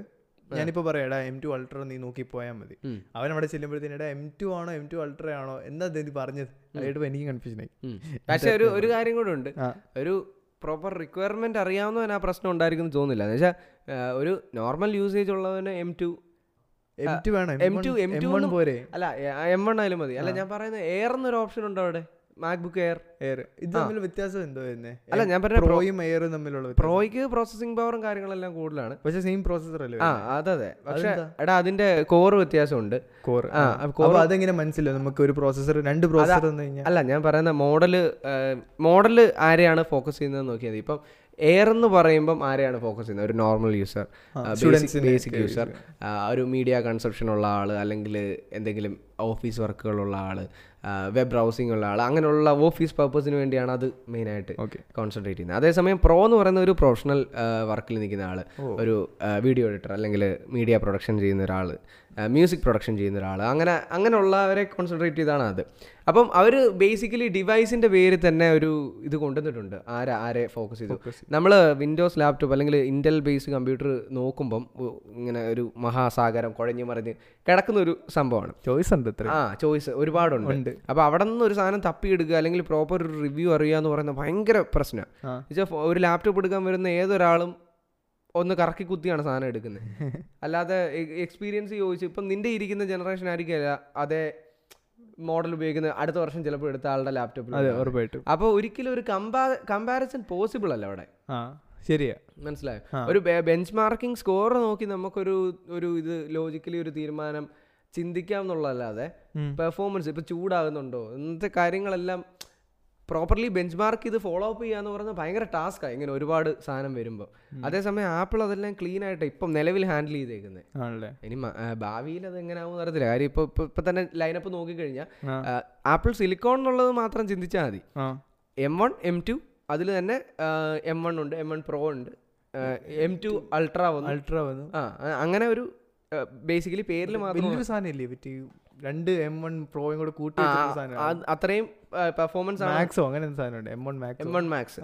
ഞാനിപ്പോ പറയാടാ എം ടു അൾട്ര നീ നോക്കി പോയാൽ മതി. അവൻ അവിടെ ചെല്ലുമ്പോഴത്തേനും എടാ എം ടു ആണോ എം ടു അൾട്ര ആണോ എന്നാ നീ പറഞ്ഞത്. അതായിട്ട് എനിക്ക് കൺഫ്യൂഷൻ ആയി. പക്ഷെ ഒരു ഒരു കാര്യം കൂടെ ഉണ്ട്. ഒരു പ്രോപ്പർ റിക്വയർമെന്റ് അറിയാവുന്നവന് ആ പ്രശ്നം ഉണ്ടായിരിക്കും തോന്നുന്നില്ല. എന്ന് വെച്ചാൽ ഒരു നോർമൽ യൂസേജ് ഉള്ളവന് എം ടു എം ടു വേണം. എം ടു എം ടു പോരെ. അല്ല എം വൺ ആയാലും മതി. അല്ല ഞാൻ പറയുന്നത് എയർ എന്നൊരു ഓപ്ഷൻ ഉണ്ടോ അവിടെ? മാക്ബുക്ക് എയർ എയർ ഇത് തമ്മിൽ വ്യത്യാസം എന്തോ വരുന്നേ? അല്ല, ഞാൻ പറഞ്ഞ പ്രോയും എയറും തമ്മിലുള്ള. പ്രോയ്ക്ക് പ്രോസസിംഗ് പവറും കാര്യങ്ങളെല്ലാം കൂടുതലാണ്. പക്ഷേ സെയിം പ്രോസസർ അല്ലേ ആ അതെ പക്ഷെ എടാ അതിന്റെ കോർ വ്യത്യാസമുണ്ട്. കോർ ആ, കോർ അതെങ്ങനെ മനസ്സിലാവും നമുക്ക് ഒരു പ്രോസസർ രണ്ട് പ്രോസസർ അല്ല ഞാൻ പറയുന്ന മോഡൽ മോഡൽ ആരെയാണ് ഫോക്കസ് ചെയ്യുന്നത് നോക്കിയത് ഇപ്പം എയർ എന്ന് പറയുമ്പം ആരെയാണ് ഫോക്കസ് ചെയ്യുന്നത്? ഒരു നോർമൽ യൂസർ ബേസിക് യൂസർ ഒരു മീഡിയ കൺസെപ്ഷൻ ഉള്ള ആൾ അല്ലെങ്കിൽ എന്തെങ്കിലും ഓഫീസ് വർക്കുകളുള്ള ആൾ വെബ് ബ്രൗസിംഗ് ഉള്ള ആൾ അങ്ങനെയുള്ള ഓഫീസ് പർപ്പസിന് വേണ്ടിയാണ് അത് മെയിനായിട്ട്. കോൺസെൻട്രേറ്റ് ചെയ്യുന്നത്. അതേസമയം പ്രോ എന്ന് പറയുന്ന ഒരു പ്രൊഫഷണൽ വർക്കിൽ നിൽക്കുന്ന ആൾ ഒരു വീഡിയോ എഡിറ്റർ അല്ലെങ്കിൽ മീഡിയ പ്രൊഡക്ഷൻ ചെയ്യുന്ന ഒരാൾ മ്യൂസിക് പ്രൊഡക്ഷൻ ചെയ്യുന്ന ഒരാൾ അങ്ങനെ അങ്ങനെയുള്ളവരെ കോൺസെൻട്രേറ്റ് ചെയ്താണ് അത്. അപ്പം അവർ ബേസിക്കലി ഡിവൈസിന്റെ പേര് തന്നെ ഒരു ഇത് കൊണ്ടുവന്നിട്ടുണ്ട്. ആരെ ആരെ ഫോക്കസ് ചെയ്തു. നമ്മൾ വിൻഡോസ് ലാപ്ടോപ്പ് അല്ലെങ്കിൽ ഇന്റൽ ബേസ് കമ്പ്യൂട്ടർ നോക്കുമ്പം ഇങ്ങനെ ഒരു മഹാസാഗരം കുഴഞ്ഞു മറിഞ്ഞ് കിടക്കുന്ന ഒരു സംഭവമാണ്. ചോയ്സ് ഉണ്ട് ആ ചോയ്സ് ഒരുപാടുണ്ട്. അപ്പോൾ അവിടെ നിന്ന് ഒരു സാധനം തപ്പിയെടുക്കുക അല്ലെങ്കിൽ പ്രോപ്പർ ഒരു റിവ്യൂ അറിയുക എന്ന് പറയുന്നത് ഭയങ്കര പ്രശ്നമാണ് ഒരു ലാപ്ടോപ്പ് എടുക്കാൻ വരുന്ന ഏതൊരാളും ഒന്ന് കറക്കി കുത്തിയാണ് സാധനം എടുക്കുന്നത്. അല്ലാതെ എക്സ്പീരിയൻസ് ചോദിച്ചു ഇപ്പം നിന്റെ ഇരിക്കുന്ന ജനറേഷൻ ആയിരിക്കില്ല അതേ മോഡൽ ഉപയോഗിക്കുന്ന അടുത്ത വർഷം ചിലപ്പോൾ എടുത്ത ആളുടെ അതെ ലാപ്ടോപ്പിൽ ഉറപ്പായിട്ടും. അപ്പോൾ ഒരിക്കലും ഒരു കമ്പാ കമ്പാരിസൺ പോസിബിൾ അല്ല അവിടെ. ശരിയാ. മനസ്സിലായോ? ഒരു ബെഞ്ച് മാർക്കിംഗ് സ്കോർ നോക്കി നമുക്കൊരു ഒരു ഇത് ലോജിക്കലി ഒരു തീരുമാനം ചിന്തിക്കാം എന്നുള്ളതല്ലാതെ പെർഫോമൻസ് ഇപ്പൊ ചൂടാകുന്നുണ്ടോ? ഇന്നത്തെ കാര്യങ്ങളെല്ലാം പ്രോപ്പർലി ബെഞ്ച് മാർക്ക് ഇത് ഫോളോ അപ്പ് ചെയ്യാന്ന് പറഞ്ഞാൽ ഭയങ്കര ടാസ്ക്കാണ് ഇങ്ങനെ ഒരുപാട് സാധനം വരുമ്പോൾ അതേസമയം ആപ്പിൾ അതെല്ലാം ക്ലീൻ ആയിട്ട് ഇപ്പം നിലവിൽ ഹാൻഡിൽ ചെയ്തേക്കുന്നത് ആണല്ലേ? ഇനി ഭാവിയിൽ അത് എങ്ങനെയാവും അറിയത്തില്ല. കാര്യം ഇപ്പൊ ഇപ്പൊ തന്നെ ലൈനപ്പ് നോക്കിക്കഴിഞ്ഞാൽ ആപ്പിൾ സിലിക്കോൺ എന്നുള്ളത് മാത്രം ചിന്തിച്ചാൽ മതി. എം വൺ എം ടു അതിൽ തന്നെ എം വൺ ഉണ്ട് എം വൺ പ്രോ ഉണ്ട് എം ടു അൾട്ര വന്നു. അൾട്രാ വന്നു. ആ അങ്ങനെ ഒരു ബേസിക്കലി പേരിൽ മാത്രം വലിയൊരു സാധനം ഇല്ലേ പറ്റി രണ്ട് എം വൺ പ്രോയും കൂടെ കൂട്ടി അത്രയും പെർഫോമൻസ് ആണ്. മാക്സോ അങ്ങനെ ഒരു സാധനം ഉണ്ട് M one Max M one Max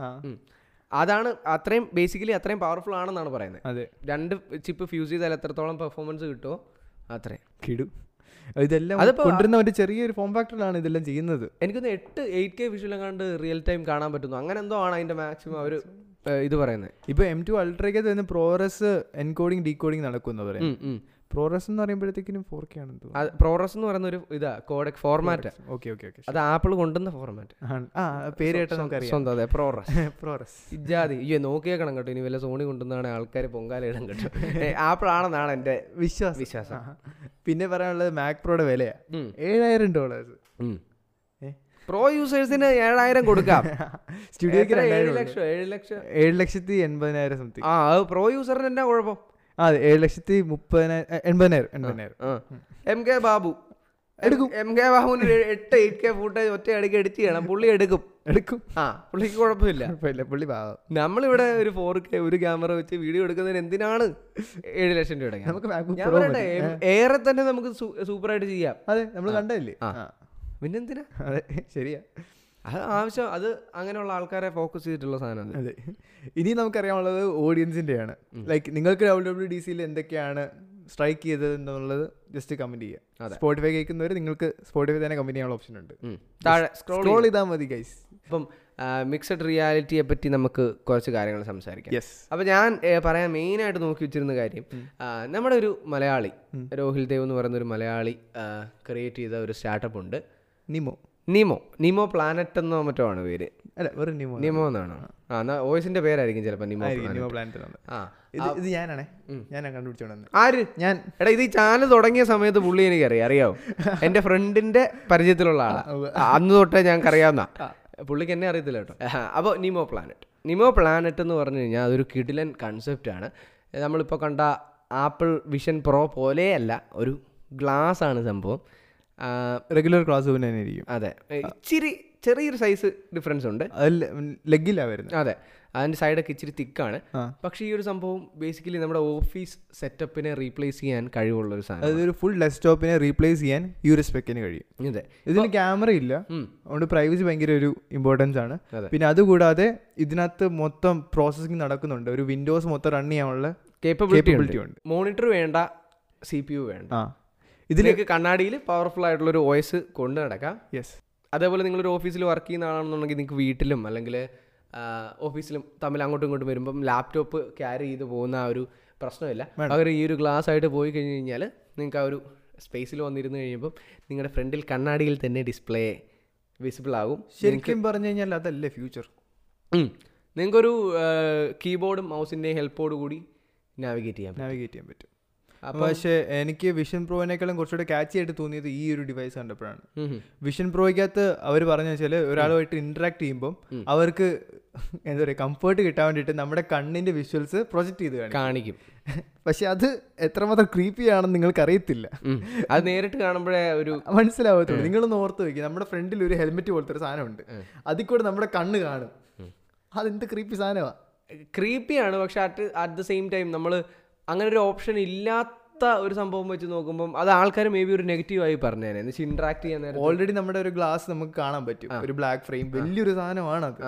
അതാണ് അത്രയും ബേസിക്കലി അത്രയും പവർഫുൾ ആണെന്നാണ് പറയുന്നത്. അതെ. രണ്ട് ചിപ്പ് ഫ്യൂസ് ചെയ്താൽ എത്രത്തോളം പെർഫോമൻസ് കിട്ടുമോ അത്രയും. കിടും. ഇതെല്ലാം കൊണ്ടുവരുന്ന ഒരു ചെറിയൊരു ഫോം ഫാക്ടറിലാണ് ഇതെല്ലാം ചെയ്യുന്നത്. എനിക്കൊന്ന് എട്ട് എയ്റ്റ് കെ വിഷ്വൽ കണ്ട് റിയൽ ടൈം കാണാൻ പറ്റുന്നു. അങ്ങനെ എന്തോ ആണ് അതിന്റെ മാക്സിമം അവർ ഇത് പറയുന്നത്. ഇപ്പൊ എം ടു അൾട്രയ്ക്ക് പ്രോറസ് എൻകോഡിങ് ഡീകോഡിങ് നടക്കുന്നു പറയാം പ്രോറസ് എന്ന് പറയുമ്പോഴത്തേക്കിനും ഫോർ കെ ആണ് പ്രോഗ്രസ് പ്രോറസ് എന്ന് പറയുന്ന ഒരു ഇതാ codec format okay okay okay അത് ആപ്പിൾ കൊണ്ടുവന്ന ഫോർമാറ്റ് ആ പേര് കേട്ടാൽ നമുക്കറിയാം. സ്വന്തം അതെ പ്രോറസ് പ്രോറസ് ഇജാതി അയ്യോ നോക്കിയേക്കണം കേട്ടോ. ഇനി വല്ല സോണി കൊണ്ടുവന്നാണ് ആൾക്കാർ പൊങ്കാല ഇടം കേട്ടോ. ആപ്പിൾ ആണെന്നാണ് എന്റെ വിശ്വാസം. വിശ്വാസം. പിന്നെ പറയാനുള്ളത് മാക് പ്രോയുടെ വിലയാ. ഏഴായിരം ഡോളേഴ്സ് പ്രോ യൂസേഴ്സിന് ഏഴായിരം കൊടുക്കാം. സ്റ്റുഡിയോക്ക്? ഏഴ് ലക്ഷം ഏഴ് ലക്ഷം. ഏഴ് ലക്ഷത്തി എൺപതിനായിരം സംതിങ് ആ അത് പ്രോ യൂസറിന് എന്നാ കുഴപ്പം. അതെ ഏഴ് ലക്ഷത്തി മുപ്പതിനായിരം എൺപതിനായിരം എൺപതിനായിരം. എം കെ ബാബു. എടുക്കും. എം കെ ബാബുവിന് എട്ട് എയ്റ്റ് കെ ഫുട്ടേജ് ഒറ്റ അടിക്ക് എഡിറ്റ് ചെയ്യണം. പുള്ളി എടുക്കും. എടുക്കും. ആ പുള്ളിക്ക് കുഴപ്പമില്ല. കുഴപ്പമില്ല പുള്ളി പാവം. നമ്മളിവിടെ ഒരു ഫോർ കെ ഒരു ക്യാമറ വെച്ച് വീഡിയോ എടുക്കുന്നതിന് എന്തിനാണ് ഏഴ് ലക്ഷം രൂപ നമുക്ക് ഞാൻ പറയട്ടെ ഏറെ തന്നെ നമുക്ക് സൂപ്പറായിട്ട് ചെയ്യാം. അതെ നമ്മൾ കണ്ടല്ലേ. പിന്നെന്തിനാ? അതെ ശരിയാ. അത് ആവശ്യം അത് അങ്ങനെയുള്ള ആൾക്കാരെ ഫോക്കസ് ചെയ്തിട്ടുള്ള സാധനം അതെ. ഇനി നമുക്കറിയാനുള്ളത് ഓഡിയൻസിന്റെയാണ് ലൈക്ക് നിങ്ങൾക്ക് ഡബ്ല്യു ഡബ്ല്യു ഡി സിയിൽ എന്തൊക്കെയാണ് സ്ട്രൈക്ക് ചെയ്തത് എന്നുള്ളത് ജസ്റ്റ് കമന്റ് ചെയ്യുക സ്പോട്ടിഫൈ കേൾക്കുന്നവർ നിങ്ങൾക്ക് സ്പോട്ടിഫൈ തന്നെ കമ്പനി ചെയ്യാനുള്ള ഓപ്ഷൻ ഉണ്ട്. താഴെ സ്ക്രോൾ ചെയ്താൽ മതി ഗൈസ് ഇപ്പം മിക്സഡ് റിയാലിറ്റിയെ പറ്റി നമുക്ക് കുറച്ച് കാര്യങ്ങൾ സംസാരിക്കാം. യെസ് അപ്പോൾ ഞാൻ പറയാൻ മെയിനായിട്ട് നോക്കി വെച്ചിരുന്ന കാര്യം നമ്മുടെ ഒരു മലയാളി രോഹിൽ ദേവ് എന്ന് പറയുന്ന ഒരു മലയാളി ക്രിയേറ്റ് ചെയ്ത ഒരു സ്റ്റാർട്ടപ്പ് ഉണ്ട്. നിമോ നിമോ. നിമോ പ്ലാനറ്റ് എന്നോ മറ്റോ ആണ് പേര്. അല്ല വെറും നിമോ നിമോ എന്നാണോ? ആ. എന്നാ വോയിസിന്റെ പേരായിരിക്കും ചിലപ്പോൾ നിമോ നിമോ പ്ലാനറ്റ് ആ ഇത് ഞാനാണേ. ഞാൻ കണ്ടുപിടിച്ചോണ്ട് ആര്? ഞാൻ. എടാ ഇത് ഈ ചാനൽ തുടങ്ങിയ സമയത്ത് പുള്ളി എനിക്കറിയാം അറിയാവോ? എന്റെ ഫ്രണ്ടിന്റെ പരിചയത്തിലുള്ള ആളാ. അന്ന് തൊട്ടേ ഞങ്ങൾക്ക് അറിയാവുന്ന പുള്ളിക്ക് എന്നെ അറിയത്തില്ല കേട്ടോ. അപ്പോൾ നിമോ പ്ലാനറ്റ് നിമോ പ്ലാനറ്റ് എന്ന് പറഞ്ഞു കഴിഞ്ഞാൽ അതൊരു കിഡിലൻ കൺസെപ്റ്റാണ് നമ്മളിപ്പോൾ കണ്ട ആപ്പിൾ വിഷൻ പ്രോ പോലെയല്ല ഒരു ഗ്ലാസ് ആണ് സംഭവം. റെഗുലർ ക്ലാസ് തന്നെ ആയിരിക്കും അതെ. ഇച്ചിരി ചെറിയൊരു സൈസ് ഡിഫറൻസ് ഉണ്ട്. അതിൽ ലെഗിലാ വരുന്നത്. അതെ. അതിന്റെ സൈഡൊക്കെ ഇച്ചിരി തിക്കാണ്. പക്ഷേ ഈ ഒരു സംഭവം ബേസിക്കലി നമ്മുടെ ഓഫീസ് സെറ്റപ്പിനെ റീപ്ലേസ് ചെയ്യാൻ കഴിവുള്ള ഒരു സാധനം അതായത് ഒരു ഫുൾ ഡെസ്ക്ടോപ്പിനെ റീപ്ലേസ് ചെയ്യാൻ ഈ ഒരു സ്പെക്കിന് കഴിയും. അതെ. ഇതിന് ക്യാമറ ഇല്ല. അതുകൊണ്ട് പ്രൈവസി ഭയങ്കര ഒരു ഇമ്പോർട്ടൻസ് ആണ്. പിന്നെ അതുകൂടാതെ ഇതിനകത്ത് മൊത്തം പ്രോസസ്സിംഗ് നടക്കുന്നുണ്ട്. ഒരു വിൻഡോസ് മൊത്തം റൺ ചെയ്യാനുള്ള കേപ്പബിലിറ്റി ഉണ്ട്. മോണിറ്റർ വേണ്ട സി പി യു വേണ്ട. ഇതിലേക്ക് കണ്ണാടിയിൽ പവർഫുൾ ആയിട്ടുള്ള ഒരു വോയിസ് കൊണ്ടു നടക്കാം. യെസ് അതേപോലെ നിങ്ങളൊരു ഓഫീസിൽ വർക്ക് ചെയ്യുന്ന ആളാണെന്നുണ്ടെങ്കിൽ നിങ്ങൾക്ക് വീട്ടിലും അല്ലെങ്കിൽ ഓഫീസിലും തമ്മിൽ അങ്ങോട്ടും ഇങ്ങോട്ടും വരുമ്പം ലാപ്ടോപ്പ് ക്യാരി ചെയ്ത് പോകുന്ന ആ ഒരു പ്രശ്നമില്ല. അവർ ഈ ഒരു ഗ്ലാസ് ആയിട്ട് പോയി കഴിഞ്ഞ് കഴിഞ്ഞാൽ നിങ്ങൾക്ക് ആ ഒരു സ്പേസിൽ വന്നിരുന്ന് കഴിയുമ്പം നിങ്ങളുടെ ഫ്രണ്ടിൽ കണ്ണാടിയിൽ തന്നെ ഡിസ്പ്ലേ വിസിബിൾ ആകും ശരിക്കും പറഞ്ഞു കഴിഞ്ഞാൽ അതല്ലേ ഫ്യൂച്ചർ. നിങ്ങൾക്കൊരു കീബോർഡും മൗസിന്റെയും ഹെൽപ്പോട് കൂടി നാവിഗേറ്റ് ചെയ്യാം നാവിഗേറ്റ് ചെയ്യാൻ പറ്റും. പക്ഷേ എനിക്ക് വിഷൻ പ്രോവിനേക്കാളും കുറച്ചുകൂടെ കാച്ചി ആയിട്ട് തോന്നിയത് ഈ ഒരു ഡിവൈസ് കണ്ടപ്പോഴാണ്. വിഷൻ പ്രോയ്ക്കകത്ത് അവർ പറഞ്ഞു വെച്ചാൽ ഒരാളുമായിട്ട് ഇന്ററാക്ട് ചെയ്യുമ്പോൾ അവർക്ക് എന്താ പറയുക കംഫർട്ട് കിട്ടാൻ വേണ്ടിയിട്ട് നമ്മുടെ കണ്ണിന്റെ വിഷ്വൽസ് പ്രൊജക്ട് ചെയ്ത് കാണിക്കും. പക്ഷെ അത് എത്രമാത്രം ക്രീപ്പി ആണെന്ന് നിങ്ങൾക്ക് അറിയത്തില്ല. അത് നേരിട്ട് കാണുമ്പോഴേ ഒരു മനസ്സിലാവത്തുള്ളൂ നിങ്ങളൊന്ന് ഓർത്ത് വയ്ക്കുക നമ്മുടെ ഫ്രണ്ടിൽ ഒരു ഹെൽമെറ്റ് പോലത്തെ ഒരു സാധനമുണ്ട്. അതിൽ കൂടെ നമ്മുടെ കണ്ണ് കാണും. അതെന്ത് ക്രീപ്പി സാധനമാണ് ക്രീപ്പിയാണ് പക്ഷെ at at the same time നമ്മൾ അങ്ങനെ ഒരു ഓപ്ഷൻ ഇല്ലാത്ത ഒരു സംഭവം വെച്ച് നോക്കുമ്പോൾ അത് ആൾക്കാർ മേ ബി ഒരു നെഗറ്റീവായി പറഞ്ഞേനെ. എന്ന് വെച്ചാൽ ഇന്ററാക്ട് ചെയ്യാൻ നേരം ഓൾറെഡി നമ്മുടെ ഒരു ഗ്ലാസ് നമുക്ക് കാണാൻ പറ്റും. ഒരു ബ്ലാക്ക് ഫ്രെയിം വലിയൊരു സാധനമാണ് അത്.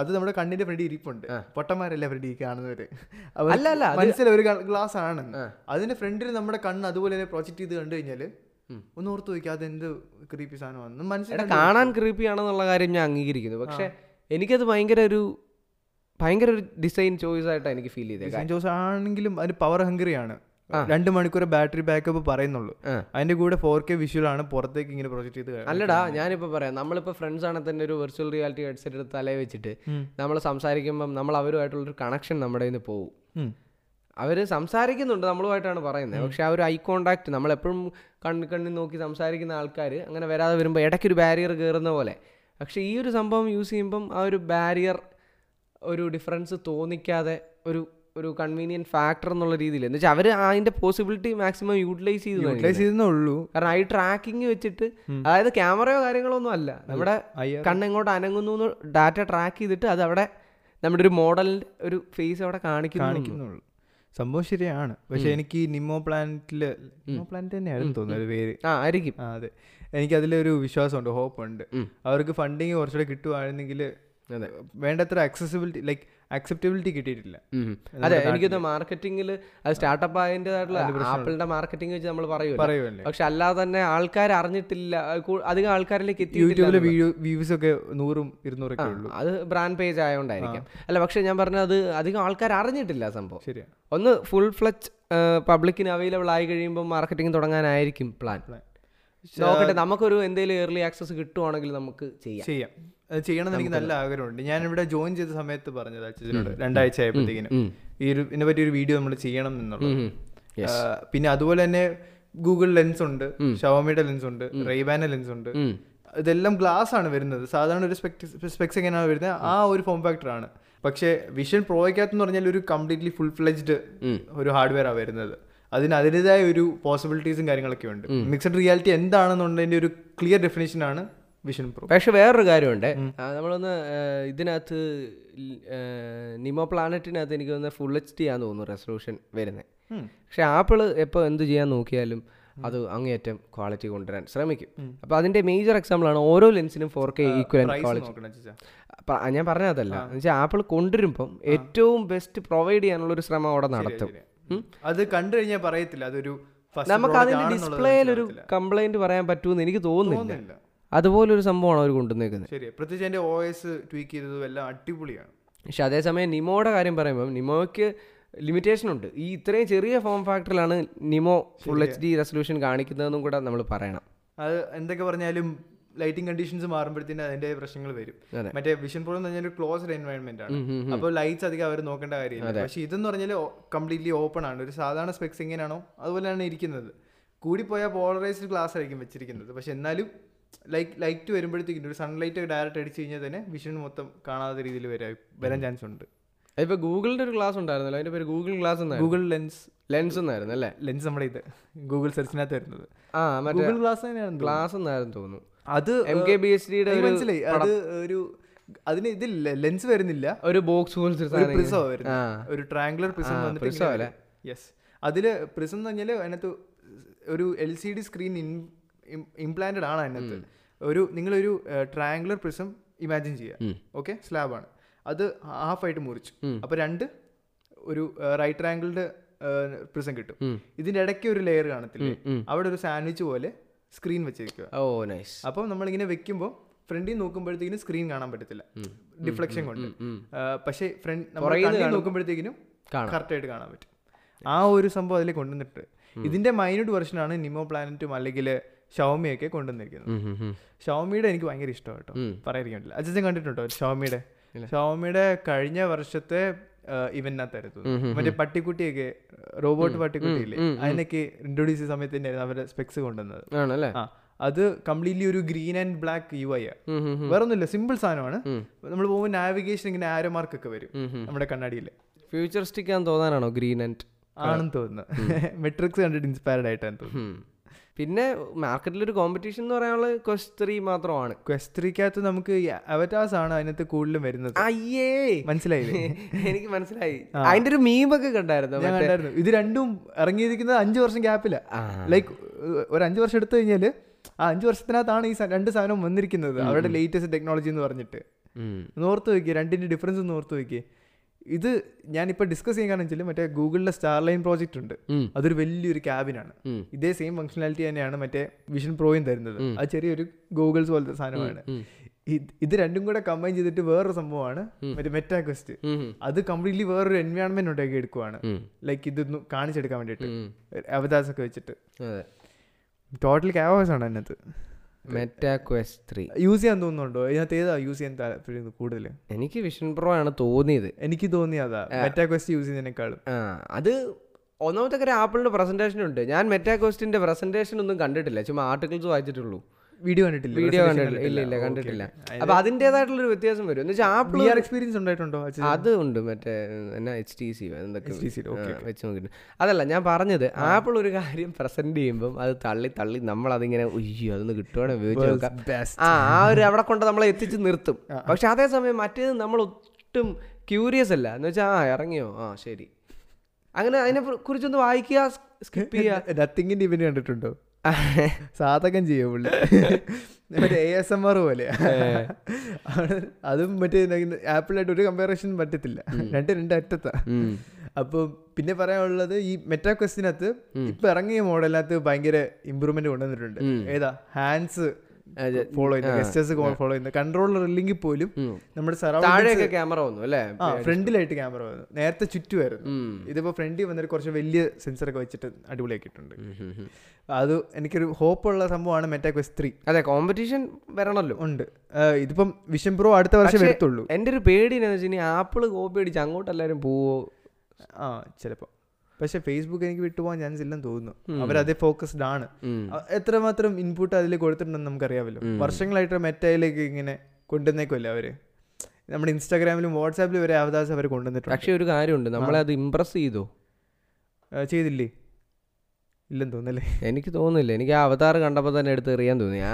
അത് നമ്മുടെ കണ്ണിന്റെ ഫ്രണ്ട് ഇരിപ്പുണ്ട്. പൊട്ടന്മാരല്ലേ ഫ്രണ്ടി കാണുന്നവര്? അല്ല, അല്ല, ഒരു ഗ്ലാസ് ആണ്. അതിന്റെ ഫ്രണ്ടിൽ നമ്മുടെ കണ്ണ് അതുപോലെ തന്നെ പ്രൊജക്ട് ചെയ്ത് കണ്ടു കഴിഞ്ഞാൽ ഒന്ന് ഓർത്ത് നോക്കി അതെന്ത് ക്രീപ്പി സാധനമാണ് എടാ മനസ്സിലായി കാണാൻ ക്രീപ്പി ആണെന്നുള്ള കാര്യം ഞാൻ അംഗീകരിക്കുന്നു. പക്ഷെ എനിക്കത് ഭയങ്കര ഒരു ഭയങ്കര ഒരു ഡിസൈൻ ചോയ്സ് ആയിട്ടാണ് എനിക്ക് ഫീൽ ചെയ്തത് ഡിസൈൻ ചോയ്സ് ആണെങ്കിലും അതിന് പവർ ഹംഗറിയാണ് രണ്ട് മണിക്കൂർ ബാറ്ററി ബാക്കപ്പ് പറയുന്നുള്ളൂ. അതിന്റെ കൂടെ ഫോർ കെ വിഷ്വൽ ആണ് പുറത്തേക്ക് ഇങ്ങനെ പ്രൊജക്ട് ചെയ്ത് അല്ലടാ ഞാനിപ്പോ പറയാം. നമ്മളിപ്പോ ഫ്രണ്ട്സ് ആണെങ്കിൽ തന്നെ ഒരു വെർച്വൽ റിയാലിറ്റി ഹെഡ്സെറ്റ് എടുത്ത് തലയിൽ വെച്ചിട്ട് നമ്മൾ സംസാരിക്കുമ്പോൾ നമ്മൾ അവരുമായിട്ടുള്ള ഒരു കണക്ഷൻ നമ്മുടെ ഇന്ന് നിന്ന് പോകും അവർ അവർ സംസാരിക്കുന്നുണ്ട് നമ്മളുമായിട്ടാണ് പറയുന്നത് പക്ഷെ ആ ഒരു ഐ കോണ്ടാക്ട് നമ്മളെപ്പോഴും കണ്ണ് കണ്ണിൽ നോക്കി സംസാരിക്കുന്ന ആൾക്കാർ അങ്ങനെ വരാതെ വരുമ്പോൾ ഇടയ്ക്കൊരു ബാരിയർ കയറുന്ന പോലെ. പക്ഷെ ഈ ഒരു സംഭവം യൂസ് ചെയ്യുമ്പം ആ ഒരു ബാരിയർ ഒരു ഡിഫറൻസ് തോന്നിക്കാതെ ഒരു ഒരു കൺവീനിയൻ ഫാക്ടർ എന്നുള്ള രീതിയിൽ എന്ന് വെച്ചാൽ അവർ അതിന്റെ പോസിബിലിറ്റി മാക്സിമം യൂട്ടിലൈസ് ചെയ്ത് യൂട്ടിലൈസ് ചെയ്യുന്നേ ഉള്ളൂ. കാരണം ഐ ട്രാക്കിംഗ് വെച്ചിട്ട് അതായത് ക്യാമറയോ കാര്യങ്ങളോ ഒന്നും അല്ല. നമ്മുടെ. കണ്ണെങ്ങോട്ട് അനങ്ങുന്നു ഡാറ്റ ട്രാക്ക് ചെയ്തിട്ട് അത് അവിടെ നമ്മുടെ ഒരു മോഡലിന്റെ ഒരു ഫേസ് അവിടെ കാണിക്കുന്നു കാണിക്കുന്നുള്ളൂ. സംഭവം ശരിയാണ്. പക്ഷെ എനിക്ക് നിമോ പ്ലാനറ്റിൽ നിമോ പ്ലാനറ്റ് തന്നെയായിരുന്നു തോന്നുന്നത് പേര്. ആ ആയിരിക്കും. അതെ. എനിക്ക് അതിലൊരു വിശ്വാസമുണ്ട് ഹോപ്പ് ഉണ്ട് അവർക്ക് ഫണ്ടിങ് കുറച്ചുകൂടെ കിട്ടുവായിരുന്നെങ്കിൽ അതെ. വേണ്ടത്ര അക്സസിബിലിറ്റി ലൈക്ക് അക്സെപ്റ്റബിലിറ്റി കിട്ടിയിട്ടില്ല. അതെ എനിക്കൊന്ന് മാർക്കറ്റിംഗിൽ അത് സ്റ്റാർട്ടപ്പ് ആയതിന്റെതായിട്ടുള്ള ആപ്പിളിന്റെ മാർക്കറ്റിംഗ് വെച്ച് നമ്മൾ പറയുമല്ലോ പറയുമല്ലേ പക്ഷെ അല്ലാതെ തന്നെ ആൾക്കാർ അറിഞ്ഞിട്ടില്ല അധികം ആൾക്കാരിലേക്ക് എത്തി യൂട്യൂബിലെ വ്യൂസ് ഒക്കെ നൂറും ഇരുന്നൂറൊക്കെ ഉള്ളൂ. അത് ബ്രാൻഡ് പേജ് ആയതുകൊണ്ടായിരിക്കാം അല്ല പക്ഷെ ഞാൻ പറഞ്ഞത് അത് അധികം ആൾക്കാർ അറിഞ്ഞിട്ടില്ല സംഭവം. ശരിയാണ് ഒന്ന് ഫുൾ ഫ്ലച്ച് പബ്ലിക്കിന് അവൈലബിൾ ആയി കഴിയുമ്പോൾ മാർക്കറ്റിംഗ് തുടങ്ങാനായിരിക്കും പ്ലാൻ നോക്കട്ടെ നമുക്കൊരു എന്തെങ്കിലും ഏർലി ആക്സസ് കിട്ടുവാണെങ്കിൽ നമുക്ക് ചെയ്യാം. ചെയ്യാം. ചെയ്യണമെന്ന് എനിക്ക് നല്ല ആഗ്രഹമുണ്ട്. ഞാൻ ഇവിടെ ജോയിൻ ചെയ്ത സമയത്ത് പറഞ്ഞത് അച്ഛനോട് രണ്ടാഴ്ച ആയപ്പോഴത്തേക്കിനും. ഈ ഒരു ഇതിനെ പറ്റി ഒരു വീഡിയോ നമ്മൾ ചെയ്യണം എന്നുള്ളത്. പിന്നെ അതുപോലെ തന്നെ ഗൂഗിൾ ലെൻസ് ഉണ്ട് ഷവമിയുടെ ലെൻസ് ഉണ്ട് റെയ്ബാന ലെൻസ് ഉണ്ട്. ഇതെല്ലാം ഗ്ലാസ് ആണ് വരുന്നത്. സാധാരണ ഒരു സ്പെക്സ് എങ്ങനെയാണ് വരുന്നത് ആ ഒരു ഫോം ഫാക്ടർ ആണ്. പക്ഷേ വിഷൻ പ്രോയ്ക്കകത്തെന്ന് പറഞ്ഞാൽ ഒരു കംപ്ലീറ്റ്ലി ഫുൾ ഫ്ലെജ്ഡ് ഒരു ഹാർഡ്വെയർ ആണ് വരുന്നത്. അതിന് അതിന്റെതായ ഒരു പോസിബിലിറ്റീസും കാര്യങ്ങളൊക്കെ ഉണ്ട്. മിക്സഡ് റിയാലിറ്റി എന്താണെന്നുള്ളതിന്റെ ഒരു ക്ലിയർ ഡെഫിനേഷൻ ആണ് വിഷൻ പ്രോ പക്ഷെ വേറൊരു കാര്യമുണ്ട്. നമ്മളൊന്ന് ഇതിനകത്ത് നിമോ പ്ലാനറ്റിനകത്ത് എനിക്ക് തോന്നുന്നത് ഫുൾ എച്ച് ഡി ആന്ന് തോന്നുന്നു റെസൊല്യൂഷൻ വരുന്നത് പക്ഷെ ആപ്പിൾ എപ്പോൾ എന്ത് ചെയ്യാൻ നോക്കിയാലും അത് അങ്ങേയറ്റം ക്വാളിറ്റി കൊണ്ടുവരാൻ ശ്രമിക്കും. അപ്പോൾ അതിന്റെ മേജർ എക്സാമ്പിൾ ആണ് ഓരോ ലെൻസിനും ഫോർ കെ ഈക്വൽ ക്വാളിറ്റി ഞാൻ പറഞ്ഞതല്ല. എന്ന് വെച്ചാൽ ആപ്പിൾ കൊണ്ടുവരുമ്പം ഏറ്റവും ബെസ്റ്റ് പ്രൊവൈഡ് ചെയ്യാനുള്ള ഒരു ശ്രമം അവിടെ നടത്തും. അത് കണ്ടു കഴിഞ്ഞാൽ പറയത്തില്ല. അതൊരു നമുക്ക് അതിന്റെ ഡിസ്പ്ലേയിൽ ഒരു കംപ്ലൈന്റ് പറയാൻ പറ്റുമെന്ന് എനിക്ക് തോന്നുന്നില്ല. അതുപോലൊരു സംഭവമാണ് അവർ കൊണ്ടുവന്നേക്കുന്നത്. ശരി പ്രത്യേകിച്ച് എന്റെ ഒ എസ് ട്വീക്ക് ചെയ്തതും എല്ലാം അടിപൊളിയാണ്. പക്ഷെ അതേസമയം നിമോയുടെ കാര്യം പറയുമ്പോൾ നിമോയ്ക്ക് ലിമിറ്റേഷൻ ഉണ്ട്. ഈ ഇത്രയും ചെറിയ ഫോം ഫാക്ടറിലാണ് നിമോ ഫുൾ എച്ച് ഡി റെസൊല്യൂഷൻ കാണിക്കുന്നതെന്നും കൂടെ നമ്മൾ പറയണം. അത് എന്തൊക്കെ പറഞ്ഞാലും ലൈറ്റിംഗ് കണ്ടീഷൻസ് മാറുമ്പോഴത്തേനും അതിന്റെ പ്രശ്നങ്ങൾ വരും. മറ്റേ വിഷൻ പ്രോ എന്ന് പറഞ്ഞാൽ ഒരു ക്ലോസ്ഡ് എൻവയോൺമെന്റ് ആണ്. അപ്പോൾ ലൈറ്റ്സ് അധികം അവർ നോക്കേണ്ട കാര്യമില്ല. പക്ഷേ ഇതെന്ന് പറഞ്ഞാൽ കംപ്ലീറ്റ്ലി ഓപ്പൺ ആണ്. ഒരു സാധാരണ സ്പെക്സ് എങ്ങനെയാണോ അതുപോലെയാണ് ഇരിക്കുന്നത്. കൂടിപ്പോയാൽ പോളറൈസ്ഡ് ഗ്ലാസ് ആയിരിക്കും വെച്ചിരിക്കുന്നത്. പക്ഷെ എന്നാലും ലൈറ്റ് ലൈറ്റ് വരുമ്പോഴത്തേക്കും ഒരു സൺലൈറ്റ് ഡയറക്റ്റ് അടിച്ചു കഴിഞ്ഞാൽ തന്നെ വിഷൻ മൊത്തം കാണാത്ത രീതിയിൽ വരാൻ വരാൻ ചാൻസ് ഉണ്ട്. അതിപ്പോൾ ഗൂഗിളിന്റെ ഒരു ക്ലാസ് ഉണ്ടായിരുന്നല്ലോ? അതിന്റെ പേര് Google class Google Lens lens എന്നായിരുന്നു അല്ലേ? ലെൻസ് നമ്മുടെ ഇത്. ഗൂഗിൾ സെർച്ചിനകത്ത് വരുന്നത്. ആ മറ്റേ ഗൂഗിൾ ക്ലാസ് തന്നെയാണ് ക്ലാസ് എന്നായിരുന്നു തോന്നുന്നു. അത് എം കെ ബി എസ് ഡിയുടെ മനസ്സിലായി. അത് ഒരു അതിന് ഇതില്ല ലെൻസ് വരുന്നില്ല. ഒരു ബോക്സ് ഒരു പ്രിസം. വരുന്നത് ട്രാങ്കുലർ പ്രിസം അല്ലേ? യെസ് അതിൽ പ്രിസം എന്ന് പറഞ്ഞാൽ അതിനകത്ത് ഒരു L C D screen implanted ആണ് അതിനകത്ത്. ഒരു നിങ്ങളൊരു ട്രയാങ്കുലർ പ്രിസം ഇമാജിൻ ചെയ്യുക. ഓക്കെ? സ്ലാബ് ആണ്. അത് ഹാഫായിട്ട് മുറിച്ചു. അപ്പൊ രണ്ട് ഒരു റൈറ്റ് ട്രാങ്കിളിന്റെ പ്രിസം കിട്ടും. ഇതിന്റെ ഇടയ്ക്ക് ഒരു ലെയർ കാണത്തില്ലേ? അവിടെ ഒരു സാൻഡ്വിച്ച് പോലെ സ്ക്രീൻ വെച്ചിരിക്കുക ഓ നൈസ് അപ്പം നമ്മളിങ്ങനെ വെക്കുമ്പോൾ ഫ്രണ്ടിൽ നോക്കുമ്പോഴത്തേക്കിനും സ്ക്രീൻ കാണാൻ പറ്റത്തില്ല. ഡിഫ്ലക്ഷൻ കൊണ്ട്. പക്ഷേ ഫ്രണ്ട് നമ്മൾ. നോക്കുമ്പോഴത്തേക്കിനും കറക്റ്റായിട്ട് കറക്റ്റ് ആയിട്ട് കാണാൻ പറ്റും. ആ ഒരു സംഭവം അതിൽ കൊണ്ടുവന്നിട്ട് ഇതിന്റെ മൈന്യൂട്ട് വെർഷനാണ് നിമോ പ്ലാനറ്റും അല്ലെങ്കിൽ ഷവമിയൊക്കെ കൊണ്ടുവന്നിരിക്കുന്നത് ഷവമിയുടെ എനിക്ക് ഭയങ്കര ഇഷ്ടം കേട്ടോ. പറയാതിരിക്കാൻ പറ്റില്ല അച്ഛൻ കണ്ടിട്ടുണ്ടോ ഷവമിയുടെ ഷോമിയുടെ? കഴിഞ്ഞ വർഷത്തെ ഇവന്റിനകത്തായിരുന്നു. മറ്റേ പട്ടിക്കുട്ടിയൊക്കെ റോബോട്ട് പട്ടിക്കുട്ടിയില്ലേ? അതിനൊക്കെ ഇൻട്രൊഡ്യൂസ് ചെയ്ത സമയത്ത് തന്നെയായിരുന്നു അവരുടെ സ്പെക്സ് കൊണ്ടുവന്നത്. ആണല്ലേ? അത് കംപ്ലീറ്റ്ലി ഒരു green and black U I വേറെ ഒന്നുമില്ല സിമ്പിൾ സാധനമാണ്. നമ്മൾ പോകുമ്പോൾ നാവിഗേഷൻ ഇങ്ങനെ ആരോ മാർക്ക് ഒക്കെ വരും നമ്മുടെ കണ്ണാടിയിൽ ഫ്യൂച്ചറിസ്റ്റിക് ആണെന്ന് തോന്നാനാണോ ഗ്രീൻ ആൻഡ് ആണെന്ന് തോന്നുന്നു. മെട്രിക്സ് കണ്ടിട്ട് ഇൻസ്പയർഡ് ആയിട്ടാണ് തോന്നുന്നു. പിന്നെ മാർക്കറ്റിൽ ഒരു കോമ്പറ്റീഷൻ എന്ന് പറയാനുള്ളത് ക്വസ്റ്റ് ത്രീ മാത്രമാണ്. ക്വസ്ത്രിക്കകത്ത് നമുക്ക് അവറ്റാസ് ആണ് അതിനകത്ത് കൂടുതലും വരുന്നത്. അയ്യേ! മനസ്സിലായില്ലേ? എനിക്ക് മനസ്സിലായി. അതിന്റെ ഒരു മീമൊക്കെ കണ്ടായിരുന്നു ഞാൻ കണ്ടായിരുന്നു. ഇത് രണ്ടും ഇറങ്ങിയിരിക്കുന്നത് അഞ്ചു വർഷം ഗ്യാപ്പില്ല ലൈക്ക് ഒരു അഞ്ചു വർഷം എടുത്തു കഴിഞ്ഞാൽ ആ അഞ്ചു വർഷത്തിനകത്താണ് ഈ രണ്ട് സാധനവും വന്നിരിക്കുന്നത് അവരുടെ ലേറ്റസ്റ്റ് ടെക്നോളജി എന്ന് പറഞ്ഞിട്ട്. നോർത്ത് ഓർത്ത് നോക്കിയേ രണ്ടിന്റെ ഡിഫറൻസ് ഒന്ന് ഓർത്ത് നോക്കിയേ. ഇത് ഞാനിപ്പോൾ ഡിസ്കസ് ചെയ്യാൻ കാരണം വെച്ചാൽ മറ്റേ ഗൂഗിളിലെ സ്റ്റാർലൈൻ പ്രോജക്റ്റ് ഉണ്ട്. അതൊരു വലിയൊരു ക്യാബിനാണ് ഇതേ സെയിം ഫംഗ്ഷനാലിറ്റി തന്നെയാണ് മറ്റേ വിഷൻ പ്രോയും തരുന്നത്. അത് ചെറിയൊരു ഗൂഗിൾസ് പോലത്തെ സാധനമാണ്. ഇത് രണ്ടും കൂടെ കമ്പൈൻ ചെയ്തിട്ട് വേറൊരു സംഭവമാണ് മറ്റേ മെറ്റാ ക്വസ്റ്റ് അത് കംപ്ലീറ്റ്ലി വേറൊരു എൻവയോൺമെന്റ് ഉണ്ടാക്കി എടുക്കുവാണ്. ലൈക്ക് ഇതൊന്നും കാണിച്ചെടുക്കാൻ വേണ്ടിട്ട് അവതാസൊക്കെ വെച്ചിട്ട്. ടോട്ടൽ ക്യാവസ് ആണ് അതിനകത്ത്. യൂസ് ചെയ്യാൻ തോന്നുന്നുണ്ടോ? ഇതിനകത്ത് ഏതാ യൂസ് ചെയ്യാൻ താല്പര്യം കൂടുതൽ എനിക്ക് വിഷൻ പ്രോ ആണ് തോന്നിയത്. എനിക്ക് തോന്നിയതാ മെറ്റാ ക്വസ്റ്റ് യൂസ് ചെയ്യുന്നതിനേക്കാളും. അത് ഒന്നാമത്തെ കാര്യം ആപ്പിളിന്റെ പ്രസന്റേഷൻ ഉണ്ട്. ഞാൻ മെറ്റാ ക്വസ്റ്റിന്റെ പ്രസന്റേഷൻ ഒന്നും കണ്ടിട്ടില്ല. ചുമ്മാ ആർട്ടിക്കിൾസ് വായിച്ചിട്ടുള്ളൂ. വീഡിയോ കണ്ടിട്ടില്ല. വീഡിയോ കണ്ടിട്ടില്ല. ഇല്ല ഇല്ല കണ്ടിട്ടില്ല. അപ്പൊ അതിന്റേതായിട്ടുള്ള ഒരു വ്യത്യാസം വരും. എന്ന് വെച്ചാൽ ആപ്പിൾ എക്സ്പീരിയൻസ് ഉണ്ടായിട്ടുണ്ടോ അത് ഉണ്ട്. മറ്റേ എന്നാ എച്ച് ടി സി എന്തൊക്കെ വെച്ച് നോക്കിയിട്ട്. അതല്ല ഞാൻ പറഞ്ഞത് ആപ്പിൾ ഒരു കാര്യം പ്രസന്റ് ചെയ്യുമ്പോൾ അത് തള്ളി തള്ളി നമ്മൾ അതിങ്ങനെ ഉയ്യോ അതൊന്ന് കിട്ടുവാണെ ഉപയോഗിച്ച് നോക്കാം. ആ ആ ഒരു അവിടെ കൊണ്ട് നമ്മളെ എത്തിച്ച് നിർത്തും. പക്ഷെ അതേസമയം മറ്റേത് നമ്മൾ ഒട്ടും ക്യൂരിയസ് അല്ല. എന്ന് വെച്ചാൽ ആ ഇറങ്ങിയോ? ആ ശരി. അങ്ങനെ അതിനെ കുറിച്ചൊന്ന് വായിക്കുക സ്കിപ്പ് ചെയ്യുക. നത്തിങ്ങിന്റെ ഇവന് കണ്ടിട്ടുണ്ടോ? സാധകം ചെയ്യും പുള്ളി. മറ്റേ എ എസ് എം ആർ പോലെ. അതും മറ്റേ ആപ്പിളായിട്ട് ഒരു കമ്പാരിസൺ പറ്റത്തില്ല. രണ്ട് രണ്ട് അറ്റത്താ. അപ്പോൾ പിന്നെ പറയാനുള്ളത് ഈ മെറ്റാ ക്വസ്റ്റിനകത്ത് ഇപ്പൊ ഇറങ്ങിയ മോഡലിനകത്ത് ഭയങ്കര ഇമ്പ്രൂവ്മെന്റ് കൊണ്ടുവന്നിട്ടുണ്ട്. ഏതാ? ഹാൻഡ്സ് ഫോളോ ചെയ്യുന്ന ഗസ്റ്റേഴ്സ് ഫോളോ ചെയ്യുന്ന കൺട്രോളർ ഇല്ലെങ്കിൽ പോലും നമ്മുടെ സറൗണ്ടിങ് ക്യാമറ വന്നു അല്ലേ? ഫ്രണ്ടിലായിട്ട് ക്യാമറ വന്നു. നേരത്തെ ചുറ്റുമായിരുന്നു. ഇതിപ്പോ ഫ്രണ്ടിൽ വന്നിട്ട് കുറച്ച് വലിയ സെൻസറൊക്കെ വെച്ചിട്ട് അടിപൊളിയാക്കിയിട്ടുണ്ട് അത് എനിക്കൊരു ഹോപ്പുള്ള സംഭവമാണ് മെറ്റാ ക്വസ്റ്റ് ത്രീ അതെ കോമ്പറ്റീഷൻ വരണല്ലോ. ഉണ്ട്. ഇതിപ്പം വിഷൻ പ്രോ അടുത്ത വർഷം വരത്തുള്ളൂ. എന്റെ ഒരു പേടി എന്താ വെച്ചാൽ ആപ്പിൾ കോപ്പി അടിച്ച് അങ്ങോട്ട് എല്ലാവരും പോവോ? ആ ചിലപ്പോ. പക്ഷെ ഫേസ്ബുക്ക് എനിക്ക് വിട്ടുപോകാൻ ചാൻസ് ഇല്ലെന്ന് തോന്നുന്നു. അവരതേ ഫോക്കസ്ഡ് ആണ്. എത്രമാത്രം ഇൻപുട്ട് അതിൽ കൊടുത്തിട്ടുണ്ടെന്ന് നമുക്കറിയാമല്ലോ. വർഷങ്ങളായിട്ട് മെറ്റയിലേക്ക് ഇങ്ങനെ കൊണ്ടുവന്നേക്കുമല്ല അവർ? നമ്മുടെ ഇൻസ്റ്റാഗ്രാമിലും വാട്സാപ്പിലും വരെ അവദാസ് അവർ കൊണ്ടുവന്നിട്ടുണ്ട്. പക്ഷേ ഒരു കാര്യമുണ്ട്. നമ്മളത് അത് ഇമ്പ്രസ് ചെയ്തോ? ചെയ്തില്ലേ? ഇല്ലെന്ന് തോന്നല്ലേ എനിക്ക് തോന്നുന്നില്ല. എനിക്ക് ആ അവതാർ കണ്ടപ്പോൾ തന്നെ എടുത്ത് എറിയാൻ തോന്നി. ആ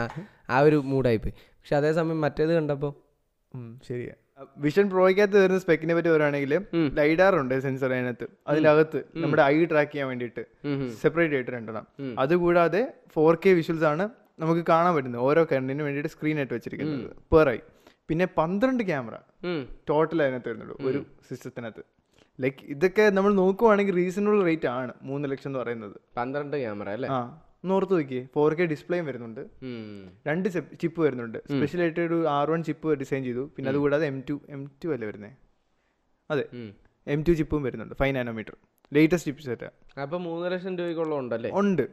ആ ഒരു മൂഡായിപ്പോയി പക്ഷെ അതേസമയം മറ്റേത് കണ്ടപ്പോൾ ശരിയാണ് ശരിയാ. വിഷൻ പ്രോയ്ക്കകത്ത് വരുന്ന സ്പെക്കിനെ പറ്റി പറയുകയാണെങ്കിൽ ലൈഡാർ ഉണ്ട് സെൻസർ അതിനകത്ത്. അതിനകത്ത് നമ്മുടെ ഐ ട്രാക്ക് ചെയ്യാൻ വേണ്ടിയിട്ട് സെപ്പറേറ്റ് ആയിട്ട് രണ്ടെണ്ണം. അതുകൂടാതെ ഫോർ കെ വിഷ്വൽസ് ആണ് നമുക്ക് കാണാൻ പറ്റുന്നത്. ഓരോ കണ്ണിന് വേണ്ടിയിട്ട് സ്ക്രീൻ ആയിട്ട് വെച്ചിരിക്കുന്നത് പെർ ഐ പിന്നെ പന്ത്രണ്ട് ക്യാമറ ടോട്ടൽ അതിനകത്ത് വരുന്നുള്ളൂ ഒരു സിസ്റ്റത്തിനകത്ത് ലൈക്ക് ഇതൊക്കെ നമ്മൾ നോക്കുവാണെങ്കിൽ റീസണബിൾ റേറ്റ് ആണ് മൂന്ന് ലക്ഷം എന്ന് പറയുന്നത്. പന്ത്രണ്ട് ക്യാമറ അല്ലേ? ഓർത്ത് നോക്കിയേ ഫോർ കെ ഡിസ്പ്ലേയും വരുന്നുണ്ട്. രണ്ട് ചിപ്പ് വരുന്നുണ്ട്. സ്പെഷ്യലായിട്ട് ഒരു ആർ വൺ ചിപ്പ് ഡിസൈൻ ചെയ്തു. പിന്നെ അതുകൂടാതെ എം ടു എം ടു അല്ലേ വരുന്നത് അതെ. എം ടു ചിപ്പും വരുന്നുണ്ട് five nanometre latest chipset അപ്പൊ മൂന്ന് ലക്ഷം രൂപയ്ക്കുള്ള ഉണ്ടല്ലേ? ഉണ്ട്.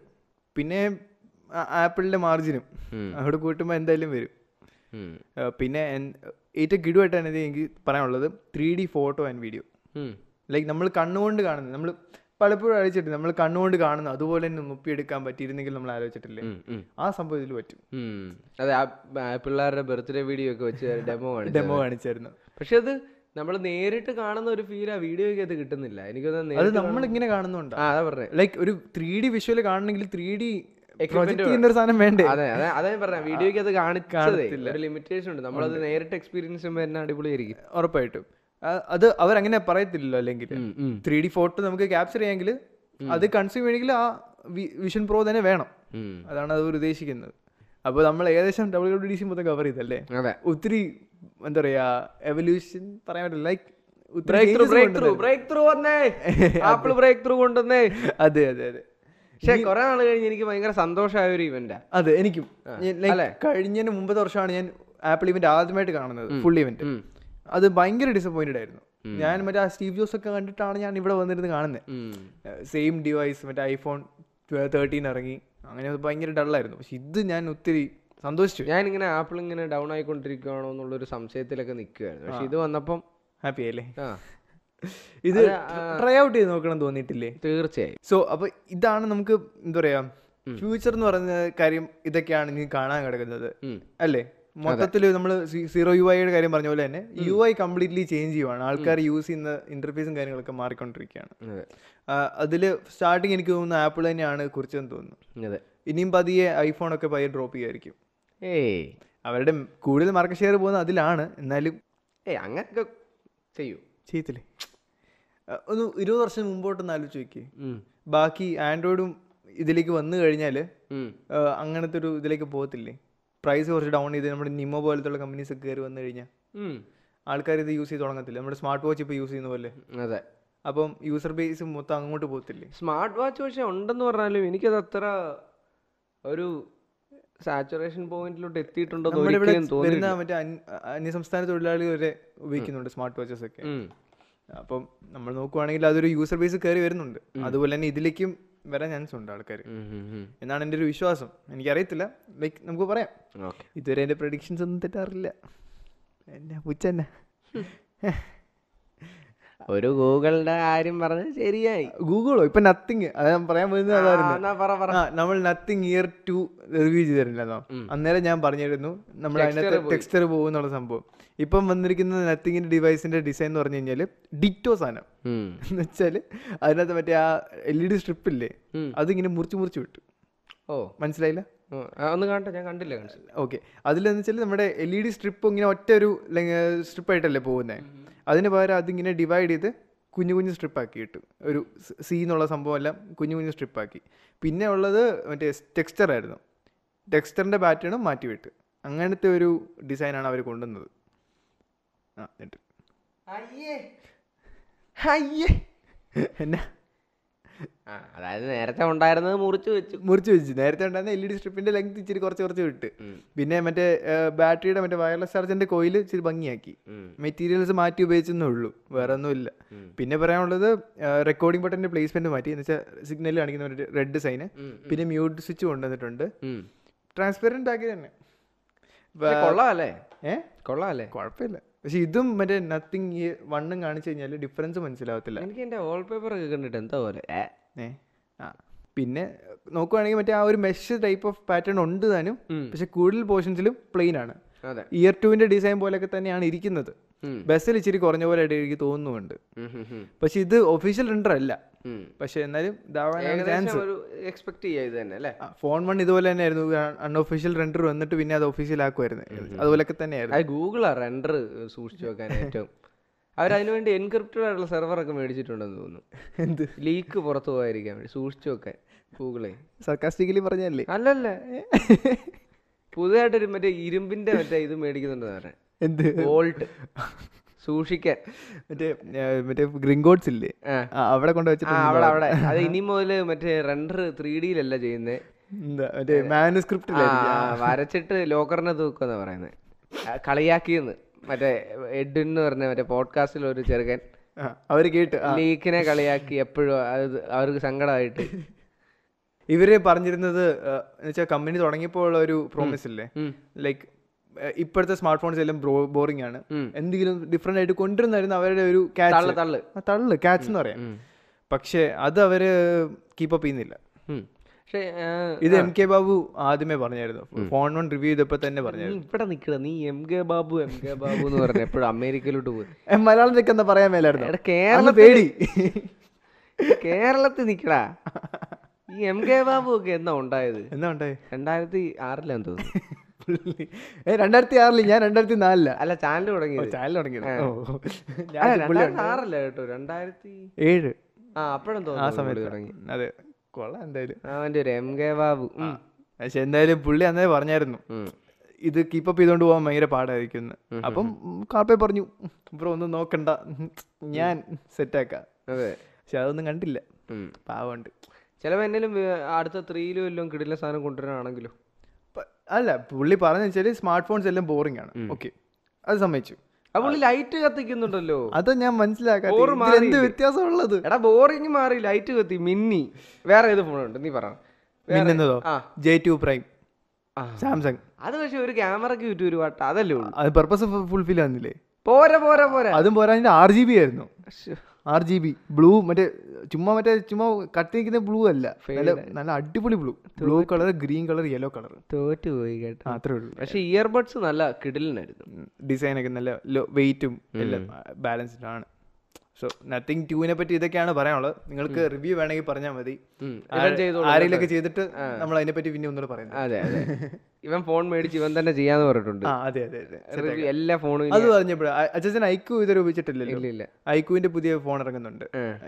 പിന്നെ ആപ്പിളിന്റെ മാർജിനും അവിടെ കൂട്ടുമ്പോൾ എന്തായാലും വരും. പിന്നെ ഏറ്റവും കിടുവായിട്ടാണ് ഇത് എനിക്ക് പറയാനുള്ളത്. Three D photo and video like നമ്മൾ കണ്ണുകൊണ്ട് കാണുന്നത്. നമ്മൾ പലപ്പോഴും ആലോചിച്ചിട്ട് നമ്മൾ കണ്ണുകൊണ്ട് കാണുന്ന. അതുപോലെ തന്നെ മുപ്പിയെടുക്കാൻ പറ്റിയിരുന്നെങ്കിൽ നമ്മൾ ആലോചിച്ചിട്ടില്ലേ. ആ സംഭവം ഇതിൽ പറ്റും. അതെ ആ പിള്ളേരുടെ ബർത്ത്ഡേ വീഡിയോ ഒക്കെ വെച്ച് ഡെമോ ഡെമോ കാണിച്ചായിരുന്നു. പക്ഷെ അത് നമ്മൾ നേരിട്ട് കാണുന്ന ഒരു ഫീൽ ആ വീഡിയോയ്ക്ക് അത് കിട്ടുന്നില്ല. എനിക്ക് അത് നമ്മൾ ഇങ്ങനെ കാണുന്നുണ്ട്. ആ അതാ പറഞ്ഞേ. ലൈക്ക് ഒരു ത്രീ ഡി വിഷ്വൽ കാണണമെങ്കിൽ ത്രീ ഡി സാധനം വേണ്ടേ? അതെ അതെ പറഞ്ഞ. വീഡിയോയ്ക്ക് അത് കാണിച്ചതേ. ഒരു ലിമിറ്റേഷൻ ഉണ്ട്. നമ്മളത് നേരിട്ട് എക്സ്പീരിയൻസ് ചെയ്യുമ്പോൾ തന്നെ അടിപൊളിയായിരിക്കും. ഉറപ്പായിട്ടും. അത് അവരങ്ങനെ പറയത്തില്ലല്ലോ അല്ലെങ്കിൽ. ത്രീ ഡി ഫോട്ടോ നമുക്ക് ക്യാപ്ചർ ചെയ്യാമെങ്കിൽ അത് കൺസ്യൂം ചെയ്യണമെങ്കിൽ ആ വിഷൻ പ്രോ തന്നെ വേണം. അതാണ് അത് ഉദ്ദേശിക്കുന്നത്. അപ്പോൾ നമ്മൾ ഏകദേശം ഡബ്ല്യു ഡബ്ല്യു ഡി സി മൊത്തം കവർ ചെയ്തല്ലേ ഒത്തിരി എന്താ പറയാ എവല്യൂഷൻ പറയാൻ പറ്റില്ല. Like breakthrough breakthrough breakthrough വന്നേ. ആപ്പിൾ ബ്രേക്ക് ത്രൂ കൊണ്ടുവന്നേ. അതെ അതെ അതെ. പക്ഷെ കുറെ നാൾ കഴിഞ്ഞ് എനിക്ക് ഭയങ്കര സന്തോഷമായ ഒരു ഇവന്റാ അതെ എനിക്കും. കഴിഞ്ഞതിന് മുമ്പത്തെ വർഷമാണ് ഞാൻ ആപ്പിൾ ഇവന്റ് ആദ്യമായിട്ട് കാണുന്നത്. ഫുൾ ഇവന്റ് അത് ഭയങ്കര ഡിസപ്പോയിന്റഡ് ആയിരുന്നു. ഞാൻ മറ്റേ ആ സ്റ്റീവ് ജോസ് ഒക്കെ കണ്ടിട്ടാണ് ഞാൻ ഇവിടെ വന്നിരുന്ന് കാണുന്നത് സെയിം ഡിവൈസ് മറ്റേ ഐഫോൺ തേർട്ടീൻ ഇറങ്ങി. അങ്ങനെ ഭയങ്കര ഡള്ളായിരുന്നു പക്ഷെ ഇത് ഞാൻ ഒത്തിരി സന്തോഷിച്ചു. ഞാൻ ഇങ്ങനെ ആപ്പിൾ ഇങ്ങനെ ഡൗൺ ആയിക്കൊണ്ടിരിക്കുകയാണോ എന്നുള്ളൊരു സംശയത്തിലൊക്കെ നിൽക്കുകയായിരുന്നു പക്ഷെ ഇത് വന്നപ്പം ഹാപ്പി ആ. ഇത് ട്രൈ ഔട്ട് ചെയ്ത് നോക്കണം തോന്നിയിട്ടില്ലേ? തീർച്ചയായും. സോ അപ്പൊ ഇതാണ് നമുക്ക് എന്താ പറയാ ഫ്യൂച്ചർ എന്ന് പറയുന്ന കാര്യം ഇതൊക്കെയാണ് ഇനി കാണാൻ കിടക്കുന്നത്. അല്ലേ? മൊത്തത്തിൽ നമ്മൾ സീറോ യു ഐയുടെ കാര്യം പറഞ്ഞ പോലെ തന്നെ യു ഐ കംപ്ലീറ്റ്ലി ചേഞ്ച് ചെയ്യുവാണ്. ആൾക്കാർ യൂസ് ചെയ്യുന്ന ഇന്റർഫേസും കാര്യങ്ങളൊക്കെ മാറിക്കൊണ്ടിരിക്കുകയാണ്. അതെ. അതിൽ സ്റ്റാർട്ടിങ് എനിക്ക് തോന്നുന്നു ആപ്പിൾ തന്നെയാണ് കുറിച്ചെന്ന് തോന്നുന്നു. ഇനിയും പതിയെ ഐഫോൺ ഒക്കെ പതിയെ ഡ്രോപ്പ് ചെയ്യായിരിക്കും. ഏയ്. അവരുടെ കൂടുതൽ മാർക്കറ്റ് ഷെയർ പോകുന്ന അതിലാണ്. എന്നാലും ഏയ് അങ്ങനൊക്കെ ചെയ്യൂ. ചെയ്യത്തില്ലേ? ഒന്ന് ഇരുപത് വർഷം മുമ്പോട്ടൊന്ന് ആലോചിച്ച് നോക്കി ബാക്കി ആൻഡ്രോയിഡും ഇതിലേക്ക് വന്നു കഴിഞ്ഞാൽ അങ്ങനത്തെ ഒരു ഇതിലേക്ക് പോകത്തില്ലേ? പ്രൈസ് കുറച്ച് ഡൗൺ ചെയ്ത് നമ്മുടെ നിമോ പോലത്തുള്ള കമ്പനീസ് ഒക്കെ കയറി വന്നു കഴിഞ്ഞാൽ ആൾക്കാർ ഇത് യൂസ് ചെയ്ത് തുടങ്ങത്തില്ല. നമ്മുടെ സ്മാർട്ട് വാച്ച് ഇപ്പോൾ യൂസ് ചെയ്യുന്ന പോലെ. അതെ. അപ്പം യൂസർ ബേസ് മൊത്തം അങ്ങോട്ട് പോകത്തില്ലേ? സ്മാർട്ട് വാച്ച് പക്ഷേ ഉണ്ടെന്ന് പറഞ്ഞാലും എനിക്കത് അത്ര ഒരു സാച്ചുറേഷൻ പോയിന്റിലോട്ട് എത്തിയിട്ടുണ്ടോ വരുന്ന മറ്റേ അന്യ- അന്യസംസ്ഥാന തൊഴിലാളികൾ വരെ ഉപയോഗിക്കുന്നുണ്ട് സ്മാർട്ട് വാച്ചസ് ഒക്കെ. അപ്പം നമ്മൾ നോക്കുവാണെങ്കിൽ അതൊരു യൂസർ ബേസ് കയറി വരുന്നുണ്ട്. അതുപോലെ തന്നെ ഇതിലേക്കും വരാൻ ചാൻസ് ഉണ്ട് ആൾക്കാർ. എന്നാണ് എന്റെ ഒരു വിശ്വാസം. എനിക്കറിയത്തില്ല. ലൈക്ക് നമുക്ക് പറയാം. ഇതുവരെ എന്റെ പ്രഡിക്ഷൻസ് ഒന്നും തെറ്റാറില്ല. എന്നാ പുച്ച തന്നെ ഒരു ഗൂഗിളിന്റെ കാര്യം പറഞ്ഞത് ശരിയായി. ഗൂഗിളോ? ഇപ്പൊ നത്തിങ് അത് ഞാൻ പറയാൻ പോയിരുന്നു അതായിരുന്നു. നമ്മൾ നത്തിങ് ഇയർ ടു റിവ്യൂ ചെയ്തിരുന്നല്ലോ. അന്നേരം ഞാൻ പറഞ്ഞിരുന്നു നമ്മൾ അതിനകത്ത് ടെക്സ്ചർ പോകുന്നുള്ള സംഭവം. ഇപ്പം വന്നിരിക്കുന്ന നത്തിങ്ങിന്റെ ഡിവൈസിന്റെ ഡിസൈൻ എന്ന് പറഞ്ഞു കഴിഞ്ഞാൽ ഡിറ്റോ സാധനം. എന്ന് വെച്ചാൽ അതിനകത്ത് മറ്റേ ആ എൽ ഇ ഡി സ്ട്രിപ്പ് ഇല്ലേ? അതിങ്ങനെ മുറിച്ച് മുറിച്ച് വിട്ടു. ഓ. മനസ്സിലായില്ല? ഒന്ന് കാണട്ടെ ഞാൻ കണ്ടില്ല ഓക്കെ. അതിലെന്ന് വെച്ചാൽ നമ്മുടെ എൽ ഇ ഡി സ്ട്രിപ്പ് ഇങ്ങനെ ഒറ്റ ഒരു സ്ട്രിപ്പായിട്ടല്ലേ പോകുന്നത് അതിന് പകരം അതിങ്ങനെ ഡിവൈഡ് ചെയ്ത് കുഞ്ഞു കുഞ്ഞു സ്ട്രിപ്പാക്കി ഇട്ടു. ഒരു സി എന്നുള്ള സംഭവം എല്ലാം കുഞ്ഞു കുഞ്ഞു സ്ട്രിപ്പാക്കി പിന്നെ ഉള്ളത് മറ്റേ ടെക്സ്ചർ ആയിരുന്നു. ടെക്സ്ചറിന്റെ പാറ്റേണും മാറ്റി വിട്ട്. അങ്ങനത്തെ ഒരു ഡിസൈനാണ് അവർ കൊണ്ടുവന്നത്. ആ എന്നിട്ട്. അയ്യേ. എന്നാ? ആ അതായത് നേരത്തെ ഉണ്ടായിരുന്നത് മുറിച്ച് വെച്ചു. മുറിച്ച് വെച്ചു. നേരത്തെ ഉണ്ടായിരുന്ന എൽ ഇ ഡി സ്ട്രിപ്പിന്റെ ലെങ്ത് ഇച്ചിരി കുറച്ച് കുറച്ച് വിട്ട്. പിന്നെ മറ്റേ ബാറ്ററിയുടെ മറ്റേ വയർലെസ് ചാർജറിന്റെ കോയിൽ ഇച്ചിരി ഭംഗിയാക്കി. മെറ്റീരിയൽസ് മാറ്റി ഉപയോഗിച്ചെന്നേ ഉള്ളൂ. വേറെ ഒന്നുമില്ല പിന്നെ പറയാനുള്ളത് റെക്കോർഡിംഗ് ബട്ടന്റെ പ്ലേസ്മെന്റ് മാറ്റി. എന്ന് വെച്ചാൽ സിഗ്നൽ കാണിക്കുന്ന ഒരു റെഡ് സൈന് പിന്നെ മ്യൂട്ട് സ്വിച്ച് കൊണ്ടുവന്നിട്ടുണ്ട്. ട്രാൻസ്പെറന്റ് ആക്കി തന്നെ. കൊള്ളാം അല്ലേ? ഏഹ് കൊള്ളാം അല്ലേ? കുഴപ്പമില്ല പക്ഷെ ഇതും മറ്റേ നത്തിങ് ഈ വണ്ണും കാണിച്ചു കഴിഞ്ഞാൽ ഡിഫറൻസ് മനസ്സിലാവത്തില്ല. എനിക്ക് എന്റെ വാൾപേപ്പർ ഒക്കെ കണ്ടിട്ട് എന്താ പോലെ? ഏ? ആ. പിന്നെ നോക്കുവാണെങ്കിൽ മറ്റേ ആ ഒരു മെഷ് ടൈപ്പ് ഓഫ് പാറ്റേൺ ഉണ്ട് താനും. പക്ഷെ കൂടുതൽ പോർഷൻസിലും പ്ലെയിൻ ആണ്. ഇയർ ടുവിന്റെ ഡിസൈൻ പോലെയൊക്കെ തന്നെയാണ് ഇരിക്കുന്നത്. ബസ്സിൽ ഇച്ചിരി കുറഞ്ഞ പോലെ ആയിട്ട് എനിക്ക് തോന്നുന്നുണ്ട്. പക്ഷെ ഇത് ഒഫീഷ്യൽ ടെൻഡർ അല്ല. പക്ഷെ എന്നാലും ഇതാവാനാണ് ചാൻസ് എക്സ്പെക്ട് ചെയ്യാതെ തന്നെ അല്ലേ? ഫോൺ വൺ ഇതുപോലെ തന്നെയായിരുന്നു. അൺഒഫീഷ്യൽ റെൻഡർ വന്നിട്ട് പിന്നെ അത് ഒഫീഷ്യൽ ആക്കുമായിരുന്നു. അതുപോലൊക്കെ തന്നെയായിരുന്നു. ഗൂഗിൾ ആ റെൻഡർ സൂക്ഷിച്ചു വെക്കാൻ ഏറ്റവും. അവർ അതിനുവേണ്ടി എൻക്രിപ്റ്റഡ് ആയിട്ടുള്ള സെർവറൊക്കെ മേടിച്ചിട്ടുണ്ടെന്ന് തോന്നുന്നു. എന്ത്? ലീക്ക് പുറത്തു പോകാതിരിക്കാൻ വേണ്ടി സൂക്ഷിച്ചു വെക്കാൻ ഗൂഗിളെ സർക്കാസ്റ്റിക്കലി പറഞ്ഞല്ലേ അല്ലല്ല. പുതുതായിട്ടൊരു മറ്റേ ഇരുമ്പിന്റെ മറ്റേ ഇത് മേടിക്കുന്നുണ്ടെന്ന് പറഞ്ഞ. എന്ത്? വോൾട്ട് സൂക്ഷിക്കാൻ. മറ്റേ മറ്റേ ഗ്രിങ്കോട്സ് ഇല്ലേ? അവിടെ കൊണ്ട് വെച്ചിട്ട് അവിടെ അവിടെ. അത് ഇനി മുതൽ മറ്റേ റെൻഡർ ത്രീ ഡിയിലല്ല ചെയ്യുന്നത് മറ്റേ മാനുസ്ക്രിപ്റ്റ് വരച്ചിട്ട് ലോക്കറിനെ തൂക്കുന്ന പറയുന്നത് കളിയാക്കിയെന്ന് മറ്റേ എഡ്വിൻ എന്ന് പറഞ്ഞ മറ്റേ പോഡ്കാസ്റ്റിൽ ഒരു ചെറുകൻ അവർ കേട്ട് ലീക്കിനെ കളിയാക്കി എപ്പോഴും അത് അവർക്ക് സങ്കടമായിട്ട് ഇവർ പറഞ്ഞിരുന്നത് വെച്ചാൽ കമ്പനി തുടങ്ങിയപ്പോൾ ഉള്ള ഒരു പ്രോമിസ് ഇല്ലേ? ലൈക്ക് ഇപ്പോഴത്തെ സ്മാർട്ട് ഫോൺസ് എല്ലാം ബോറിംഗ് ആണ്. എന്തെങ്കിലും ഡിഫറെന്റ് ആയിട്ട് കൊണ്ടുവരുന്നായിരുന്നു അവരുടെ ഒരു തള്ള് തള്ളു. തള്ള് ക്യാച്ച് എന്ന് പറയാം. പക്ഷെ അത് അവർ കീപ്പ് അപ്പ് ചെയ്യുന്നില്ല. ഇത് എം കെ ബാബു ആദ്യമേ പറഞ്ഞായിരുന്നു. ഫോൺ വൺ റിവ്യൂ ചെയ്തപ്പോ തന്നെ പറഞ്ഞു ഇവിടെ നിക്കണ നീ M K Babu M K Babu എന്ന് പറഞ്ഞ എപ്പോഴും അമേരിക്കയിലോട്ട് പോയി മലയാളം മലയാളത്തിലേക്ക് എന്താ പറയാൻ മേലായിരുന്നു. കേരള പേടി. കേരളത്തിൽ നിക്കടാ. ഈ എം കെ ബാബു ഒക്കെ എന്നാ ഉണ്ടായത്? എന്നാ ഉണ്ടായത് രണ്ടായിരത്തി ആറിലാന്ന് തോന്നുന്നു. രണ്ടായിരത്തി ആറിൽ ഞാൻ രണ്ടായിരത്തി നാലിൽ അല്ല ചാനൽ തുടങ്ങി ചാനൽ തുടങ്ങി ആറല്ല കേട്ടോ? രണ്ടായിരത്തി ഏഴ്. ആ അപ്പോഴും ആ തോന്നുന്നു പുള്ളി സമയത്ത്. തുടങ്ങി. അതെ. കൊള്ളാം എന്തായാലും. അവന്റെ ഒരു എം കെ ബാബു. പക്ഷെ എന്തായാലും പുള്ളി അന്നേ പറഞ്ഞായിരുന്നു. ഇത് കീപ്പപ്പ് ചെയ്തോണ്ട് പോകാൻ ഭയങ്കര പാടായിരിക്കും അപ്പം കാപ്പേ പറഞ്ഞു ബ്രോ ഒന്നും നോക്കണ്ട. ഞാൻ സെറ്റാക്കാം അതെ. പക്ഷെ അതൊന്നും കണ്ടില്ല. പാവണ്ട് പാവമുണ്ട് ചിലപ്പോ എന്തെങ്കിലും വേ- അടുത്ത ത്രീയിലും എല്ലാം കിടില സാധനം കൊണ്ടുവരാണെങ്കിലോ പ- അല്ല പുള്ളി പറഞ്ഞു വെച്ചാൽ സ്മാർട്ട് ഫോൺസ് എല്ലാം ബോറിംഗ് ആണ്. ഓക്കെ അത് സമ്മതിച്ചു. അപ്പോൾ ലൈറ്റ് കത്തിക്കുന്നുണ്ടല്ലോ. അത് ഞാൻ മനസ്സിലാക്കാത്ത എന്ത് വ്യത്യാസമുള്ളത്? എടാ ബോറിംഗ് മാറി ലൈറ്റ് കത്തി മിന്നി. വേറെ ഏത് ഫോണുണ്ട് നീ പറ. മിന്നുന്നതോ? J two Prime. സാംസങ് അത് പക്ഷെ ഒരു ക്യാമറക്ക് ചുറ്റും ഒരു വട്ടം. അതല്ലേ ഉള്ളൂ. അത് പർപ്പസ് ഫുൾഫിൽ ആകുന്നില്ലേ പോരാ പോരാ പോരാ. അതും പോരാ ആർ ജി ബി ആയിരുന്നു. ആർ ജി ബി ബ്ലൂ മറ്റേ ചുമ്മാ മറ്റേ ചുമ്മാ കട്ടി നിൽക്കുന്ന ബ്ലൂ അല്ല. നല്ല നല്ല അടിപൊളി blue. Blue colour green colour yellow colour തോറ്റ് പോയി കേട്ടോ. അത്രേ ഉള്ളൂ. പക്ഷെ ഇയർബഡ്സ് നല്ല കിടിലിനായിരുന്നു. ഡിസൈൻ ഒക്കെ നല്ല വെയിറ്റും എല്ലാം ബാലൻസ്ഡ് ആണ്. സോ നത്തിങ് ടൂവിനെ പറ്റി ഇതൊക്കെയാണ് പറയാനുള്ളത്. നിങ്ങൾക്ക് റിവ്യൂ വേണമെങ്കിൽ പറഞ്ഞാൽ മതി. ആരെങ്കിലൊക്കെ ചെയ്തിട്ട് നമ്മൾ അതിനെ പറ്റി പിന്നെ ഒന്നുകൂടെ പറയുന്നത്. അതെ അതെ. ഇവൻ ഫോൺ മേടിച്ച് ഇവൻ തന്നെ ചെയ്യാന്ന് പറഞ്ഞിട്ടുണ്ട്. അതെ അതെ അതെ. എല്ലാ ഫോണും അത് പറഞ്ഞപ്പോഴാണ് അച്ഛൻ ഐക്യു ഇതുവരെ ഉപയോഗിച്ചിട്ടില്ലല്ലോ. ഇല്ല ഐക്യുവിന്റെ പുതിയ ഫോൺ ഇറങ്ങുന്നുണ്ട്.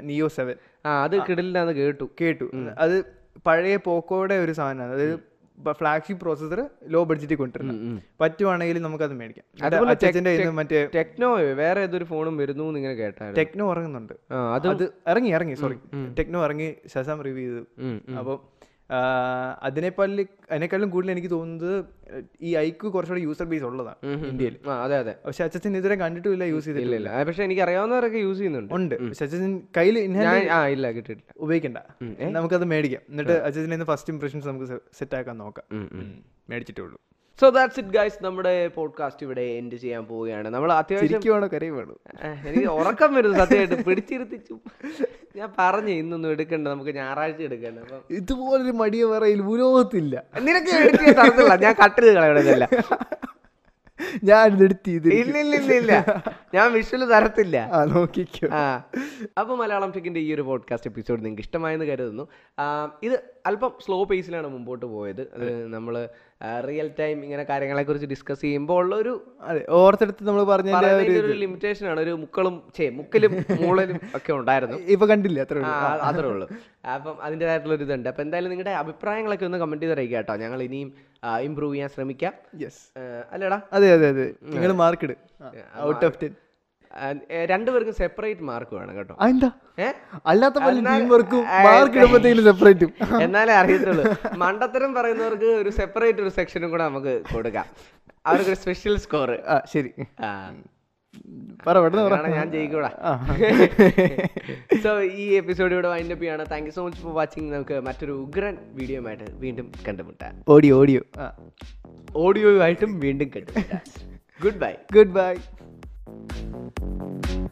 നിയോ സെവൻ ആ അത് കിടിലിനാന്ന് കേട്ടു. കേട്ടു. അത് പഴയ പോക്കോയുടെ ഒരു സാധനമാണ്. അതായത് ഫ്ലാഗ്ഷിപ്പ് പ്രോസസർ ലോ ബഡ്ജറ്റിൽ കൊണ്ടുവരുന്നത്. പറ്റുവാണെങ്കിൽ നമുക്കത് മേടിക്കാം. അതുപോലെ മറ്റേ ടെക്നോ വേറെ ഏതൊരു ഫോണും വരുന്നു എന്ന് ഇങ്ങനെ കേട്ടാ ടെക്നോ ഇറങ്ങുന്നുണ്ട് അത് അത് ഇറങ്ങി ഇറങ്ങി സോറി ടെക്നോ ഇറങ്ങി ശശാം റിവ്യൂ ചെയ്തു. അപ്പം അതിനേക്കാളും അതിനേക്കാളും കൂടുതൽ എനിക്ക് തോന്നുന്നത് ഈ ഐക്ക് കുറച്ചുകൂടെ യൂസർ ബേസ് ഉള്ളതാണ് ഇന്ത്യയിൽ. അതെ അതെ. പക്ഷെ അച്ഛൻ ഇതുവരെ കണ്ടിട്ടില്ല യൂസ് ചെയ്തിട്ടില്ല പക്ഷെ എനിക്ക് അറിയാവുന്നവരൊക്കെ യൂസ് ചെയ്യുന്നുണ്ട്. ഉണ്ട്. പക്ഷെ അച്ഛൻ കയ്യിൽ ഇല്ല കിട്ടിയിട്ടില്ല. ഉപയോഗിക്കണ്ട. നമുക്കത് മേടിക്കാം. എന്നിട്ട് അച്ഛൻ ഫസ്റ്റ് ഇംപ്രഷൻസ് നമുക്ക് സെറ്റ് ആക്കാൻ നോക്കാം. മേടിച്ചിട്ടേ ഉള്ളൂ. സോ ദാറ്റ്സ് ഇറ്റ് ഗൈസ് നമ്മുടെ പോഡ്കാസ്റ്റ് ഇവിടെ എൻഡ് ചെയ്യാൻ പോവുകയാണ്. നമ്മൾ അത്യാവശ്യം എനിക്ക് ഉറക്കം വരുന്നു സത്യമായിട്ട്. പിടിച്ചിരുത്തിച്ചു. ഞാൻ പറഞ്ഞു ഇന്നൊന്നും എടുക്കണ്ട നമുക്ക് ഞായറാഴ്ച എടുക്കണ്ട. അപ്പം ഇതുപോലൊരു മടിയ പറയിൽ ഭൂലോകത്തില്ല നിനക്ക് തരത്തില്ല ഞാൻ കട്ട് ചെയ്ത് ഞാൻ എടുത്ത് ഇത് ഇല്ല ഇല്ല ഇല്ല ഇല്ല. ഞാൻ വിഷ്വൽ തരത്തില്ല. അപ്പൊ നോക്കിക്കോ. ആ. അപ്പോൾ മലയാളം ടെക്കിന്റെ ഈ ഒരു പോഡ്കാസ്റ്റ് എപ്പിസോഡ് നിങ്ങൾക്ക് ഇഷ്ടമായെന്ന് കരുതുന്നു. ഇത് അല്പം സ്ലോ പേസിലാണ് മുമ്പോട്ട് പോയത്. നമ്മൾ നമ്മൾ റിയൽ ടൈം ഇങ്ങനെ കാര്യങ്ങളെ കുറിച്ച് ഡിസ്കസ് ചെയ്യുമ്പോൾ ഉള്ള ഒരു അതെ ഓർത്തെടുത്ത് നമ്മൾ പറഞ്ഞ ഒരു ലിമിറ്റേഷൻ ആണ്. ഒരു മുക്കളും ചേ മുക്കലും മൂളലും ഒക്കെ ഉണ്ടായിരുന്നു. ഇപ്പൊ കണ്ടില്ല? അത്രേ അത്രേ ഉള്ളൂ. അപ്പം അതിന്റെതായിട്ടുള്ള ഒരു ഇതുണ്ട്. അപ്പം എന്തായാലും നിങ്ങളുടെ അഭിപ്രായങ്ങളൊക്കെ ഒന്ന് കമന്റ് ചെയ്ത് അറിയിക്കുക കേട്ടോ ഞങ്ങൾ ഇനിയും ഇമ്പ്രൂവ് ചെയ്യാൻ ശ്രമിക്കാം. യെസ് അല്ലേടാ? അതെ അതെ അതെ. നിങ്ങൾ മാർക്ക് ഇട്. ഔട്ട് ഓഫ് ടെൻ രണ്ടുപേർക്കും സെപ്പറേറ്റ് മാർക്ക് വേണം കേട്ടോ. എന്താ അല്ലാത്ത മാർക്ക് സെപ്പറേറ്റും എന്നാലേ അറിയത്തുള്ളൂ. മണ്ടത്തരം പറയുന്നവർക്ക് ഒരു സെപ്പറേറ്റ് ഒരു സെക്ഷനും കൂടെ നമുക്ക് കൊടുക്കാം. അവർക്ക് ഒരു സ്പെഷ്യൽ സ്കോർ ശരി. ഞാൻ ജയിക്കൂടാ. സോ ഈ എപ്പിസോഡ് ഇവിടെ വൈൻഡപ്പ് ചെയ്യാണ്. Thank you so much for watching നമുക്ക് മറ്റൊരു ഉഗ്രൻ വീഡിയോയുമായിട്ട് ആയിട്ട് വീണ്ടും കണ്ടുമുട്ടാം. Audio audio. ഓഡിയോ ഓഡിയോയുമായിട്ടും വീണ്ടും കണ്ടുമുട്ടാം. Goodbye goodbye Yeah.